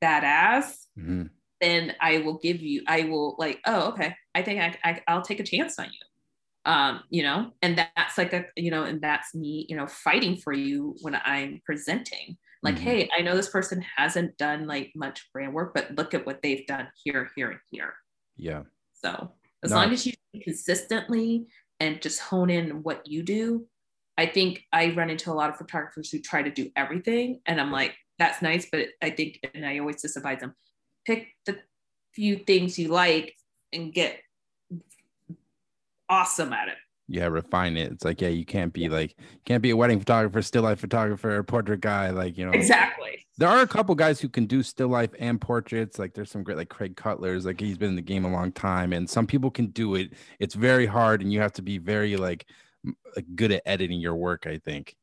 badass mm-hmm. then i will give you i will like oh okay i think I, I i'll take a chance on you. Um you know and that's like a you know and that's me you know fighting for you when i'm presenting like mm-hmm. hey i know this person hasn't done like much brand work but look at what they've done here here and here yeah so as no. long as you consistently and just hone in what you do i think i run into a lot of photographers who try to do everything and i'm like that's nice but i think and i always just advise them pick the few things you like and get awesome at it yeah refine it. It's like yeah you can't be like can't be a wedding photographer still life photographer portrait guy like you know. Exactly. There are a couple guys who can do still life and portraits like there's some great like craig cutler's like he's been in the game a long time and some people can do it. It's very hard and you have to be very like good at editing your work i think.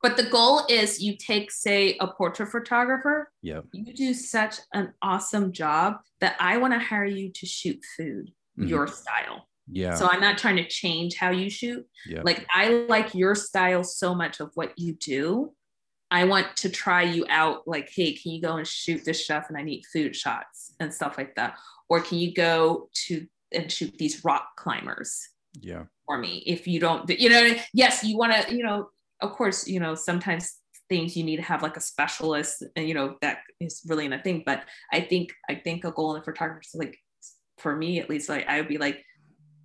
But the goal is you take say a portrait photographer. Yeah you do such an awesome job that i want to hire you to shoot food mm-hmm. your style yeah. So I'm not trying to change how you shoot. Yeah. Like I like your style so much of what you do. I want to try you out like, hey, can you go and shoot this chef and I need food shots and stuff like that? Or can you go to and shoot these rock climbers? Yeah. For me. If you don't, you know, yes, you want to, you know, of course, you know, sometimes things you need to have like a specialist and you know that is really in a thing but i think i think a goal in photography is like for me at least like i would be like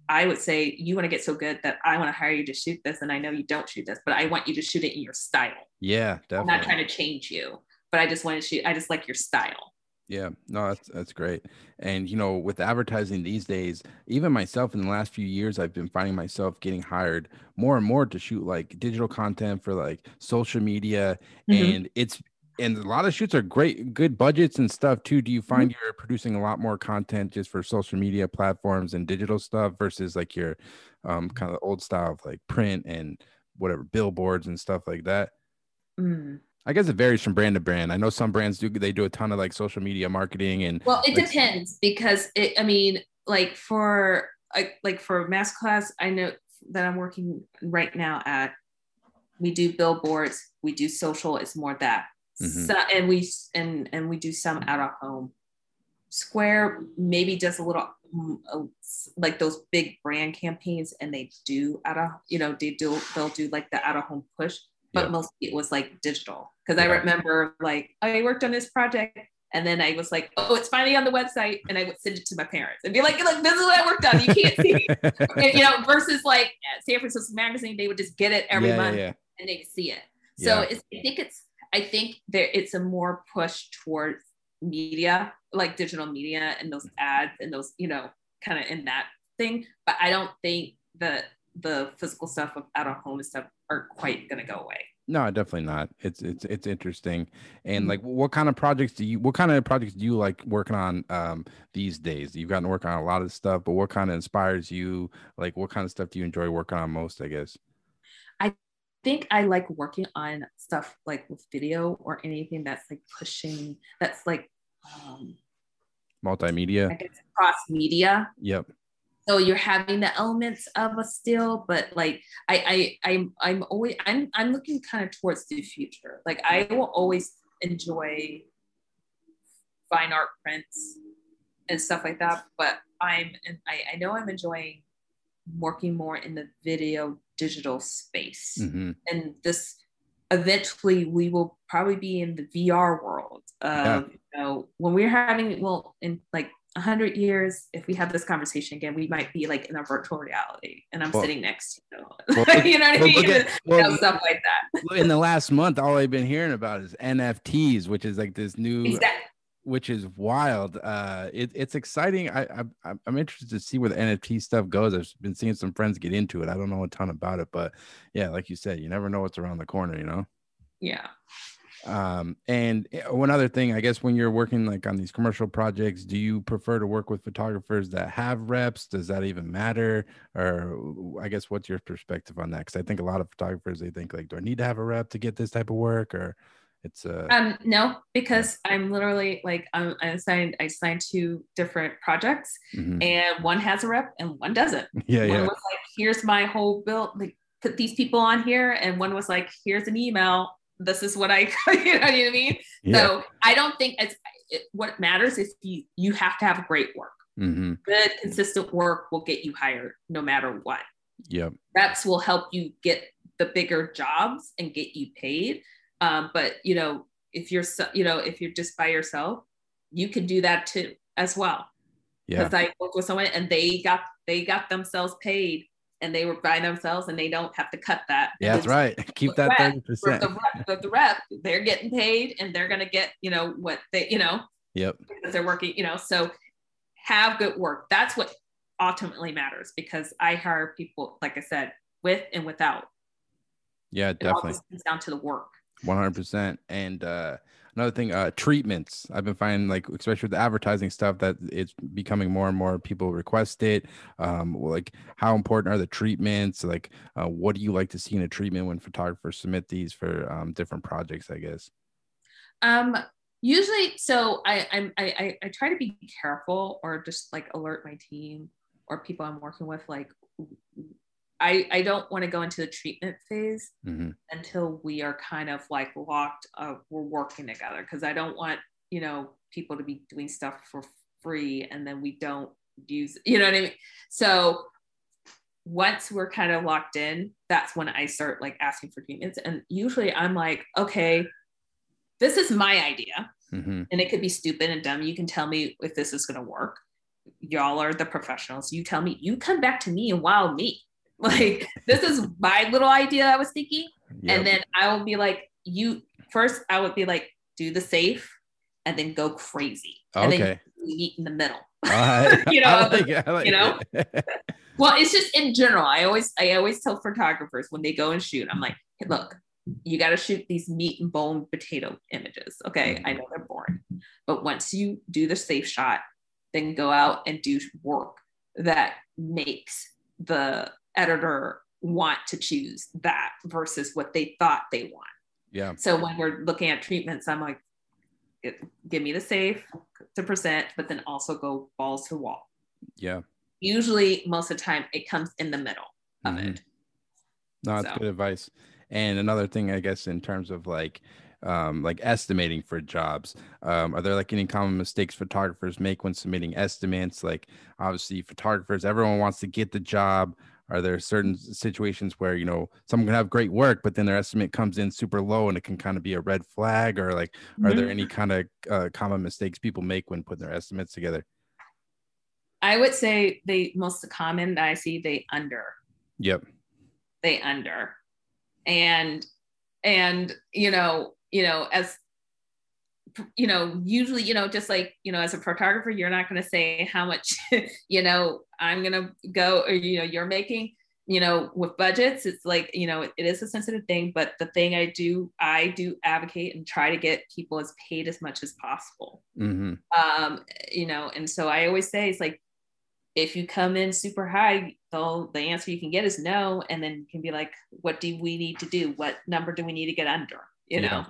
i would say you want to get so good that i want to hire you to shoot this and i know you don't shoot this but i want you to shoot it in your style yeah definitely i'm not trying to change you but i just want to shoot i just like your style yeah, no, that's that's great. And you know, with advertising these days, even myself in the last few years, I've been finding myself getting hired more and more to shoot like digital content for like social media, mm-hmm. and it's and a lot of shoots are great, good budgets and stuff too. Do you find mm-hmm. you're producing a lot more content just for social media platforms and digital stuff versus like your um, kind of old style of like print and whatever billboards and stuff like that? Mm. I guess it varies from brand to brand. I know some brands do they do a ton of like social media marketing and well, it like, depends because it. I mean, like for like like for Masterclass, I know that I'm working right now at. We do billboards, we do social. It's more that, mm-hmm. so, and we and and we do some out of home. Square maybe does a little mm, like those big brand campaigns, and they do out of you know they do they'll do like the out of home push but yeah. mostly it was like digital. Because yeah. I remember like I worked on this project and then I was like, oh, it's finally on the website. And I would send it to my parents and be like, like this is what I worked on. You can't see. and, you know, versus like San Francisco Magazine, they would just get it every yeah, month yeah, and they see it. So I think it's, I think there it's a more push towards media, like digital media and those ads and those, you know, kind of in that thing. But I don't think that the physical stuff of out of home and stuff are quite going to go away. No, definitely not. It's it's it's interesting. And mm-hmm. like what kind of projects do you what kind of projects do you like working on um these days? You've gotten to work on a lot of stuff, but what kind of inspires you? Like what kind of stuff do you enjoy working on most, I guess? I think I like working on stuff like with video or anything that's like pushing that's like um multimedia. I guess cross media. Yep so you're having the elements of a still but like i i i'm, I'm always i'm i'm looking kind of towards the future like i will always enjoy fine art prints and stuff like that but i'm and I, I know i'm enjoying working more in the video digital space mm-hmm. and this eventually we will probably be in the vr world of yeah. you know when we're having well in like 100 years, if we have this conversation again, we might be like in a virtual reality and I'm well, sitting next to you. Well, you know what I mean? At, well, you know, stuff like that. in the last month, all I've been hearing about is NFTs, which is like this new, exactly. Which is wild. Uh, it, it's exciting. I, I, I'm interested to see where the NFT stuff goes. I've been seeing some friends get into it. I don't know a ton about it, but yeah, like you said, you never know what's around the corner, you know? Yeah um and eh, one other thing i guess when you're working like on these commercial projects do you prefer to work with photographers that have reps does that even matter or i guess what's your perspective on that because i think a lot of photographers they think like do i need to have a rep to get this type of work or it's uh um no because i'm literally like i'm i signed i signed two different projects mm-hmm. and one has a rep and one doesn't yeah one yeah was like here's my whole bill like put these people on here and one was like here's an email this is what I, you know what I mean? Yeah. So I don't think it's it, what matters is you you have to have great work. Mm-hmm. Good, consistent work will get you hired no matter what. Yep. Reps will help you get the bigger jobs and get you paid. Um, but you know, if you're you know if you're just by yourself, you can do that too as well. Yeah. Because I worked with someone and they got they got themselves paid and they were by themselves and they don't have to cut that. Yeah, that's right. Keep that thirty percent. The rep, the rep, they're getting paid and they're gonna get you know what they you know. Yep. Because they're working, you know. So have good work. That's what ultimately matters because I hire people, like I said, with and without. Yeah, definitely. It comes down to the work. One hundred percent. And uh another thing uh treatments. I've been finding like especially with the advertising stuff that it's becoming more and more people request it. Um like how important are the treatments? Like uh, what do you like to see in a treatment when photographers submit these for um, different projects i guess? Um usually so i i'm I, I try to be careful or just like alert my team or people i'm working with like I, I don't want to go into the treatment phase mm-hmm. until we are kind of like locked uh, we're working together because i don't want you know people to be doing stuff for free and then we don't use you know what i mean so once we're kind of locked in, that's when I start like asking for treatments. And usually I'm like, okay, this is my idea. Mm-hmm. And it could be stupid and dumb. You can tell me if this is going to work. Y'all are the professionals. You tell me, you come back to me and wow me. Like, this is my little idea I was thinking. Yep. And then I will be like, you first, I would be like, do the safe and then go crazy. And Okay. then meet in the middle. I- You know, like it, like you know? it. Well, it's just in general. I always I always tell photographers when they go and shoot, I'm like, hey, look, you got to shoot these meat and bone potato images. Okay, I mm-hmm. know they're boring, but once you do the safe shot, then go out and do work that makes the editor want to choose that versus what they thought they want. yeah. So when we're looking at treatments, I'm like, give me the safe to present, but then also go balls to wall Yeah. usually most of the time it comes in the middle of Mhm. it. No, that's So. good advice. And another thing, I guess, in terms of like, um, like estimating for jobs, um, are there like any common mistakes photographers make when submitting estimates? Like, obviously, photographers, everyone wants to get the job. Are there certain situations where you know someone can have great work, but then their estimate comes in super low, and it can kind of be a red flag? Or like, are there Mhm. any kind of uh, common mistakes people make when putting their estimates together? I would say the most common that I see they under Yep. they under and and you know you know as you know usually you know just like you know as a photographer you're not going to say how much you know i'm going to go or you know you're making you know with budgets. It's like you know it, it is a sensitive thing but the thing i do i do advocate and try to get people as paid as much as possible. Mm-hmm. um you know and so i always say it's like if you come in super high the the answer you can get is no and then you can be like what do we need to do? What number do we need to get under? You know? Yeah.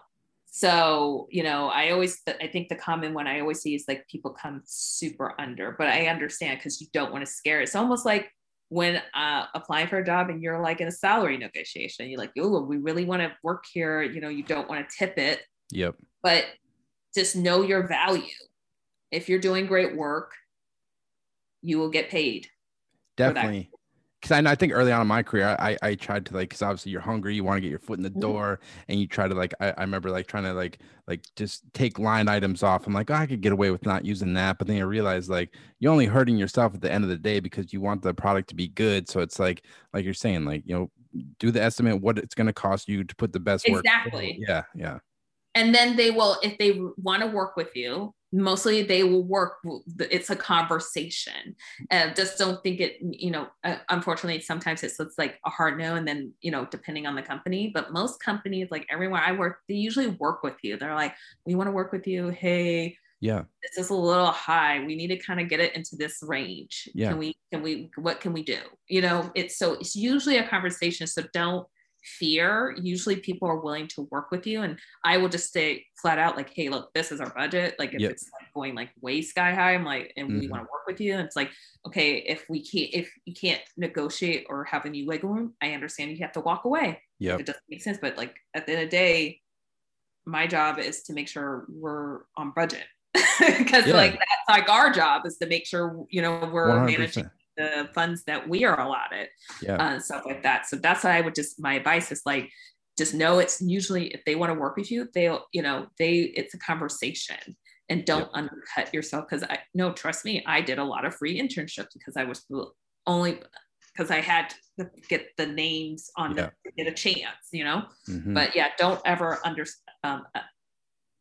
So you know i always i think the common one i always see is like people come super under but i understand because you don't want to scare it's almost like when uh, applying for a job and you're like in a salary negotiation you're like oh we really want to work here you know you don't want to tip it Yep. but just know your value. If you're doing great work, you will get paid. definitely because I, I think early on in my career i i tried to like because obviously you're hungry you want to get your foot in the Mhm. door and you try to like I, I remember like trying to like like just take line items off i'm like oh, i could get away with not using that but then you realize like you're only hurting yourself at the end of the day because you want the product to be good so it's like like you're saying like you know do the estimate what it's going to cost you to put the best work Exactly. yeah yeah And then they will, if they want to work with you, mostly they will work. It's a conversation. And just don't think it, you know, uh, unfortunately, sometimes it's, it's like a hard no. And then, you know, depending on the company, but most companies, like everywhere I work, they usually work with you. They're like, we want to work with you. Hey, yeah this is a little high. We need to kind of get it into this range. Yeah. Can we, can we, what can we do? You know, it's so it's usually a conversation. So don't fear. Usually people are willing to work with you. And I will just say flat out, like, hey, look, this is our budget. Like if Yep. it's like going like way sky high, I'm like, and we Mhm. want to work with you. And it's like, okay, if we can't, if you can't negotiate or have any wiggle room, I understand you have to walk away yeah it doesn't make sense. But like at the end of the day, my job is to make sure we're on budget. Because Yeah. like that's like our job is to make sure you know we're 100%. managing the funds that we are allotted yeah uh, and stuff like that. So that's why I would just my advice is like just know it's usually if they want to work with you, they'll you know they it's a conversation and don't undercut yourself because I no trust me I did a lot of free internships because I was only because I had to get the names on Yeah. the get a chance you know Mhm. but yeah don't ever under um, uh,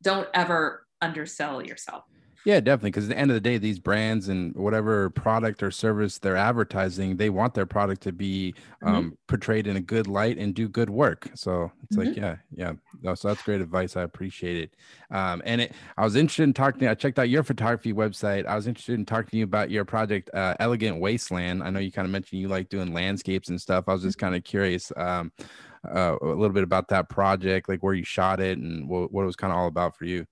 don't ever undersell yourself Yeah, definitely. Because at the end of the day, these brands and whatever product or service they're advertising, they want their product to be Mhm. um, portrayed in a good light and do good work. So it's like, yeah, yeah. No, so that's great advice. I appreciate it. Um, and it, I was interested in talking. To, you. I checked out your photography website. I was interested in talking to you about your project, uh, Elegant Wasteland. I know you kind of mentioned you like doing landscapes and stuff. I was just kind of curious. Um, uh, a little bit about that project, like where you shot it and what, what it was kind of all about for you.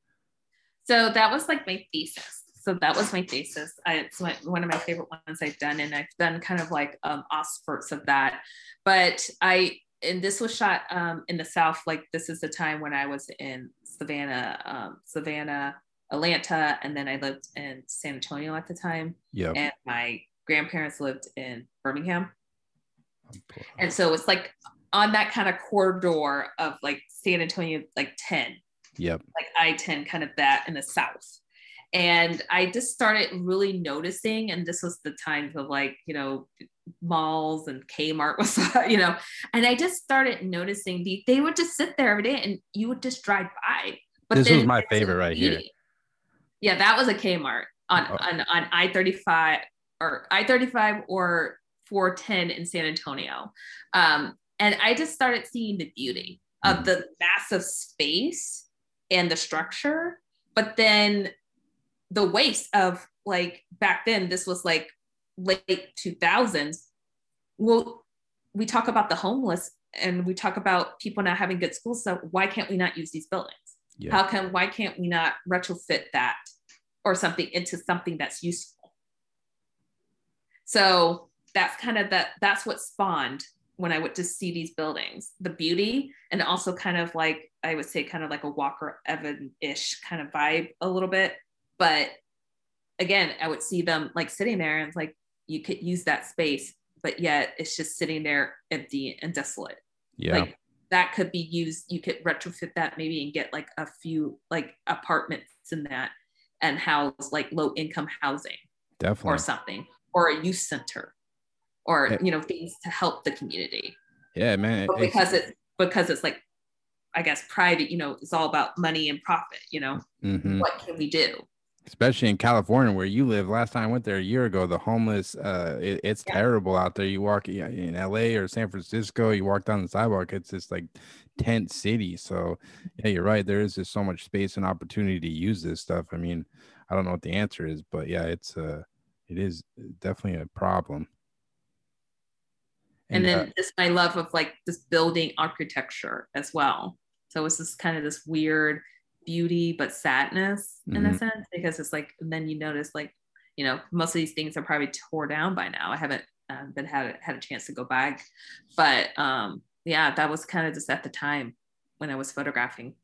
So that was like my thesis. So that was my thesis. I, it's my, one of my favorite ones i've done and i've done kind of like um spurts of that. But i and this was shot um in the south. Like this is the time when i was in savannah um savannah atlanta and then i lived in san antonio at the time. Yeah. and my grandparents lived in birmingham. And so it's like on that kind of corridor of like San Antonio, like 10. Yep. Like I 10, kind of that in the south. And I just started really noticing, and this was the times of like, you know, malls and Kmart was, you know, and I just started noticing the, they would just sit there every day and you would just drive by. But this was my favorite right here. Yeah, that was a Kmart on, oh. on, on I 35 or I 35 or 410 in San Antonio. Um, and I just started seeing the beauty of mm-hmm. the massive space and the structure, but then the waste of like back then, this was like late 2000s. Well, we talk about the homeless and we talk about people not having good schools. So why can't we not use these buildings? Yeah. How can why can't we not retrofit that or something into something that's useful? So that's kind of that that's what spawned when I went to see these buildings, the beauty, and also kind of like I would say kind of like a Walker Evan ish kind of vibe a little bit. But again, I would see them like sitting there and it's like you could use that space, but yet it's just sitting there empty and desolate. Yeah. Like that could be used, you could retrofit that maybe and get like a few like apartments in that and house like low income housing. Definitely. Or something. Or a youth center or yeah. you know things to help the community. Yeah man but because it's, it's because it's like i guess private you know it's all about money and profit you know? Mm-hmm. what can we do? Especially in california where you live. Last time i went there a year ago the homeless uh it, it's yeah. terrible out there. You walk in la or san francisco you walk down the sidewalk it's just like tent city. So yeah you're right. There is just so much space and opportunity to use this stuff. I mean i don't know what the answer is but yeah it's uh it is definitely a problem and, then just my love of like this building architecture as well. So it's this kind of this weird beauty but sadness in mm-hmm. a sense because it's like then you notice like you know most of these things are probably tore down by now. I haven't uh, been had had a chance to go back. But um yeah that was kind of just at the time when i was photographing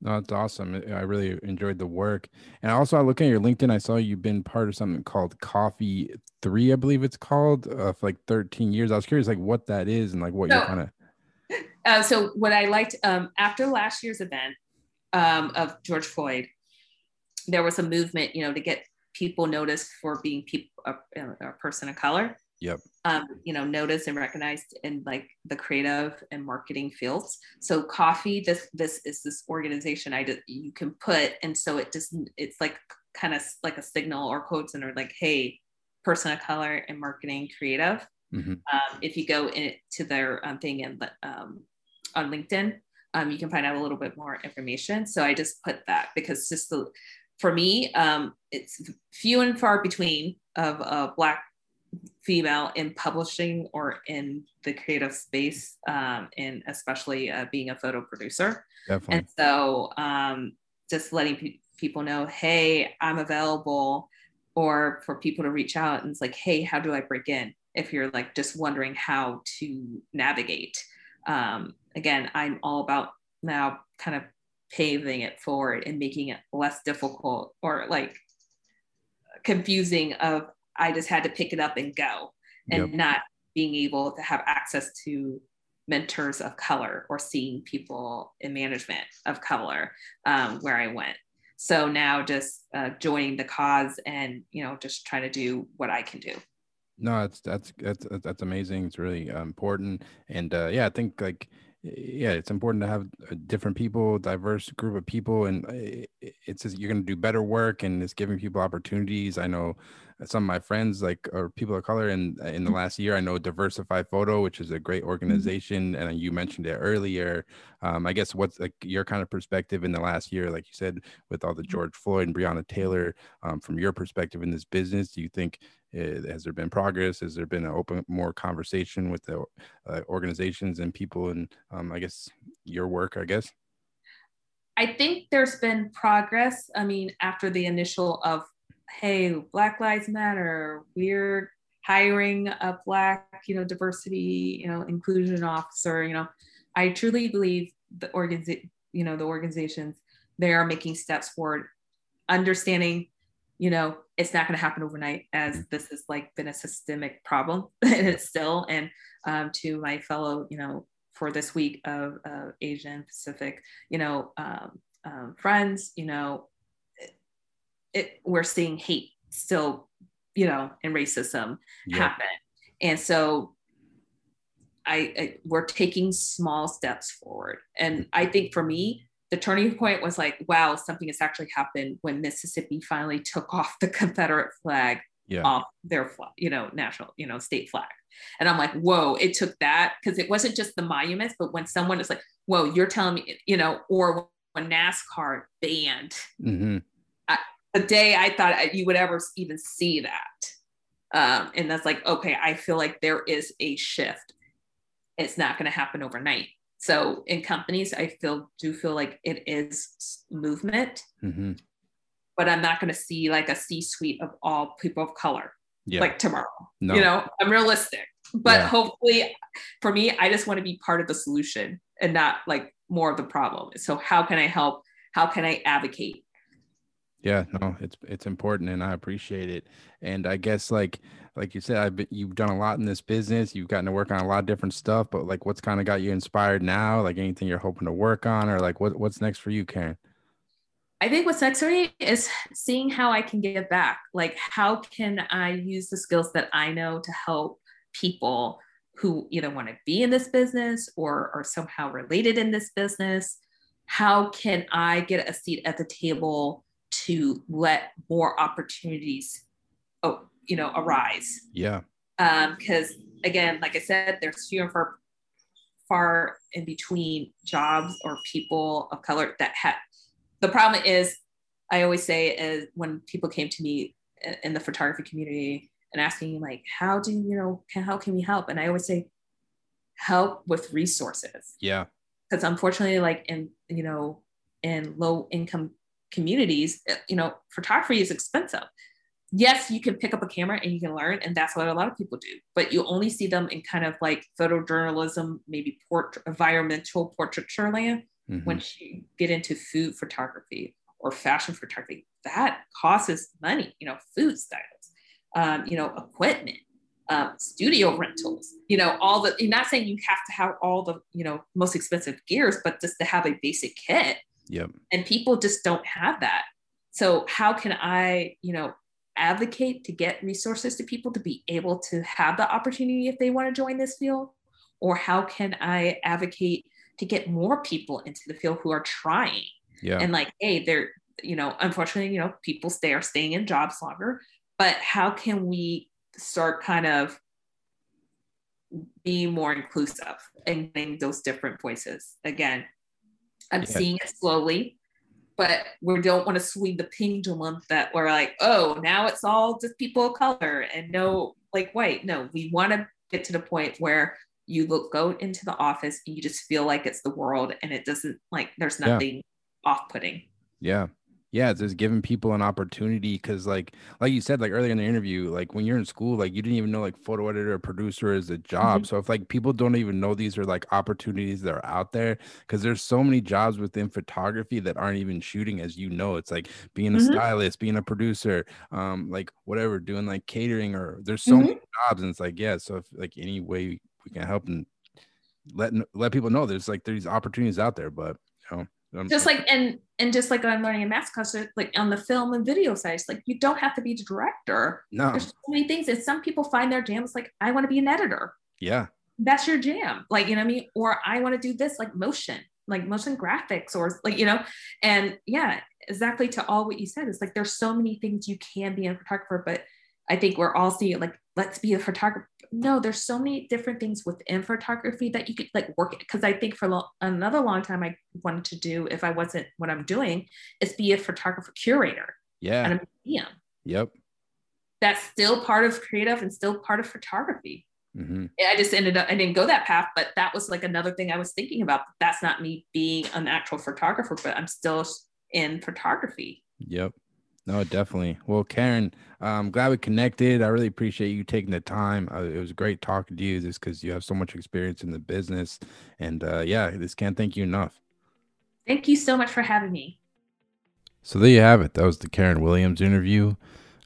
no, that's awesome. I really enjoyed the work. And also, I look at your LinkedIn, I saw you've been part of something called Coffee Three, I believe it's called, uh, for like 13 years. I was curious, like, what that is and like what so, you're kind of. Uh, so, what I liked um, after last year's event um, of George Floyd, there was a movement, you know, to get people noticed for being people, a, a person of color. Yep. Um, you know, noticed and recognized in like the creative and marketing fields. So coffee, this this is this organization I did you can put, and so it just it's like kind of like a signal or quotes and are like, hey, person of color and marketing creative. Mm-hmm. Um, if you go into their um, thing in um, on LinkedIn, um, you can find out a little bit more information. So I just put that because just the for me, um, it's few and far between of a black female in publishing or in the creative space, um, and especially uh, being a photo producer. Definitely. And so, um, just letting pe- people know, hey, I'm available, or for people to reach out and it's like, hey, how do I break in? If you're like just wondering how to navigate. Um, again, I'm all about now kind of paving it forward and making it less difficult or like confusing of I just had to pick it up and go and yep. not being able to have access to mentors of color or seeing people in management of color um, where I went. So now just uh, joining the cause and, you know, just trying to do what I can do. No, that's, that's, that's, that's amazing. It's really uh, important. And uh, yeah, I think like, yeah it's important to have uh, different people diverse group of people and uh, it's just, you're going to do better work and it's giving people opportunities i know some of my friends like or people of color and in the mm-hmm. last year i know diversify photo which is a great mm-hmm. organization mm-hmm. and you mentioned it earlier um, i guess what's like your kind of perspective in the last year like you said with all the mm-hmm. george floyd and breonna taylor um, from your perspective in this business do you think uh, has there been progress has there been an open more conversation with the uh, organizations and people and um, i guess your work i guess I think there's been progress. I mean, after the initial of hey, Black Lives Matter, we're hiring a Black, you know, diversity, you know, inclusion officer, you know, I truly believe the organization, you know, the organizations, they are making steps forward, understanding, you know, it's not going to happen overnight as this has like been a systemic problem and it's still, and um, to my fellow, you know, for this week of uh, Asian Pacific, you know, um, um, friends, you know, it, we're seeing hate still, you know, and racism yep. happen. And so I, I, we're taking small steps forward. And I think for me, the turning point was like, wow, something has actually happened when Mississippi finally took off the Confederate flag yeah. off their flag, you know, national, you know, state flag. And I'm like, whoa, it took that because it wasn't just the monuments, but when someone is like, whoa, you're telling me, you know, or when NASCAR banned, mm-hmm. The day I thought you would ever even see that. Um, and that's like, okay, I feel like there is a shift. It's not going to happen overnight. So in companies, I feel do feel like it is movement, mm-hmm. but I'm not going to see like a C-suite of all people of color yeah. like tomorrow. No. You know, I'm realistic, but yeah. hopefully, for me, I just want to be part of the solution and not like more of the problem. So how can I help? How can I advocate? Yeah, no, it's it's important, and I appreciate it. And I guess like like you said, I've been, you've done a lot in this business. You've gotten to work on a lot of different stuff. But like, what's kind of got you inspired now? Like anything you're hoping to work on, or like what what's next for you, Karen? I think what's next for me is seeing how I can give back. Like, how can I use the skills that I know to help people who either want to be in this business or are somehow related in this business? How can I get a seat at the table to let more opportunities, oh, you know, arise? Yeah. Because um, again, like I said, there's few and far, far in between jobs or people of color that have the problem is i always say is when people came to me in the photography community and asking like how do you know can, how can we help and i always say help with resources yeah because unfortunately like in you know in low income communities you know photography is expensive yes you can pick up a camera and you can learn and that's what a lot of people do but you only see them in kind of like photojournalism maybe port environmental portraiture land Mm-hmm. Once you get into food photography or fashion photography, that costs money, you know, food styles, um, you know, equipment, um, studio rentals, you know, all the, you're not saying you have to have all the, you know, most expensive gears, but just to have a basic kit. Yep. And people just don't have that. So how can I, you know, advocate to get resources to people to be able to have the opportunity if they want to join this field? Or how can I advocate to get more people into the field who are trying. Yeah. And like, hey, they're, you know, unfortunately, you know, people stay are staying in jobs longer, but how can we start kind of being more inclusive and getting those different voices? Again, I'm yeah. seeing it slowly, but we don't want to swing the pendulum that we're like, oh, now it's all just people of color and no like white. No, we want to get to the point where you look go into the office and you just feel like it's the world and it doesn't like there's nothing yeah. off-putting yeah yeah it's just giving people an opportunity because like like you said like earlier in the interview like when you're in school like you didn't even know like photo editor or producer is a job mm-hmm. so if like people don't even know these are like opportunities that are out there because there's so many jobs within photography that aren't even shooting as you know it's like being a mm-hmm. stylist being a producer um like whatever doing like catering or there's so mm-hmm. many jobs and it's like yeah so if like any way we can help and let let people know there's like there's opportunities out there but you know I'm, just like and and just like I'm learning in mass concert, like on the film and video side, like you don't have to be the director. No, there's so many things, and some people find their jam. jams. Like I want to be an editor. Yeah, that's your jam. Like you know what I mean, or I want to do this, like motion, like motion graphics, or like you know, and yeah, exactly to all what you said. It's like there's so many things you can be a photographer, but I think we're all seeing like let's be a photographer. No, there's so many different things within photography that you could like work it. Because I think for lo- another long time, I wanted to do if I wasn't what I'm doing is be a photographer curator. Yeah. At a museum. Yep. That's still part of creative and still part of photography. Mm-hmm. I just ended up, I didn't go that path, but that was like another thing I was thinking about. That's not me being an actual photographer, but I'm still in photography. Yep. No, definitely. Well, Karen, I'm glad we connected. I really appreciate you taking the time. Uh, it was great talking to you just because you have so much experience in the business. And uh, yeah, this can't thank you enough. Thank you so much for having me. So there you have it. That was the Karen Williams interview.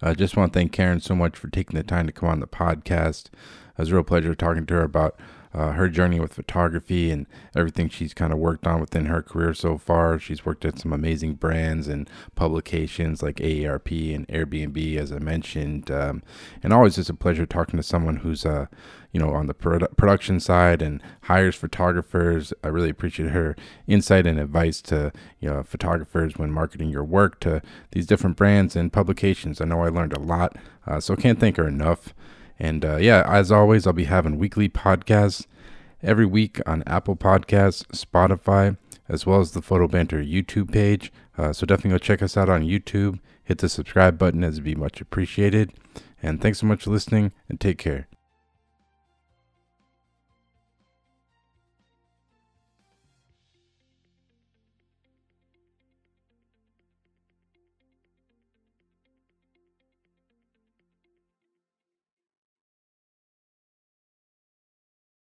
I just want to thank Karen so much for taking the time to come on the podcast. It was a real pleasure talking to her about uh, her journey with photography and everything she's kind of worked on within her career so far. She's worked at some amazing brands and publications like AARP and Airbnb, as I mentioned. Um, and always just a pleasure talking to someone who's, uh, you know, on the produ- production side and hires photographers. I really appreciate her insight and advice to, you know, photographers when marketing your work to these different brands and publications. I know I learned a lot, uh, so can't thank her enough. And uh, yeah, as always, I'll be having weekly podcasts every week on Apple Podcasts, Spotify, as well as the Photo Banter YouTube page. Uh, so definitely go check us out on YouTube. Hit the subscribe button, as it'd be much appreciated. And thanks so much for listening, and take care.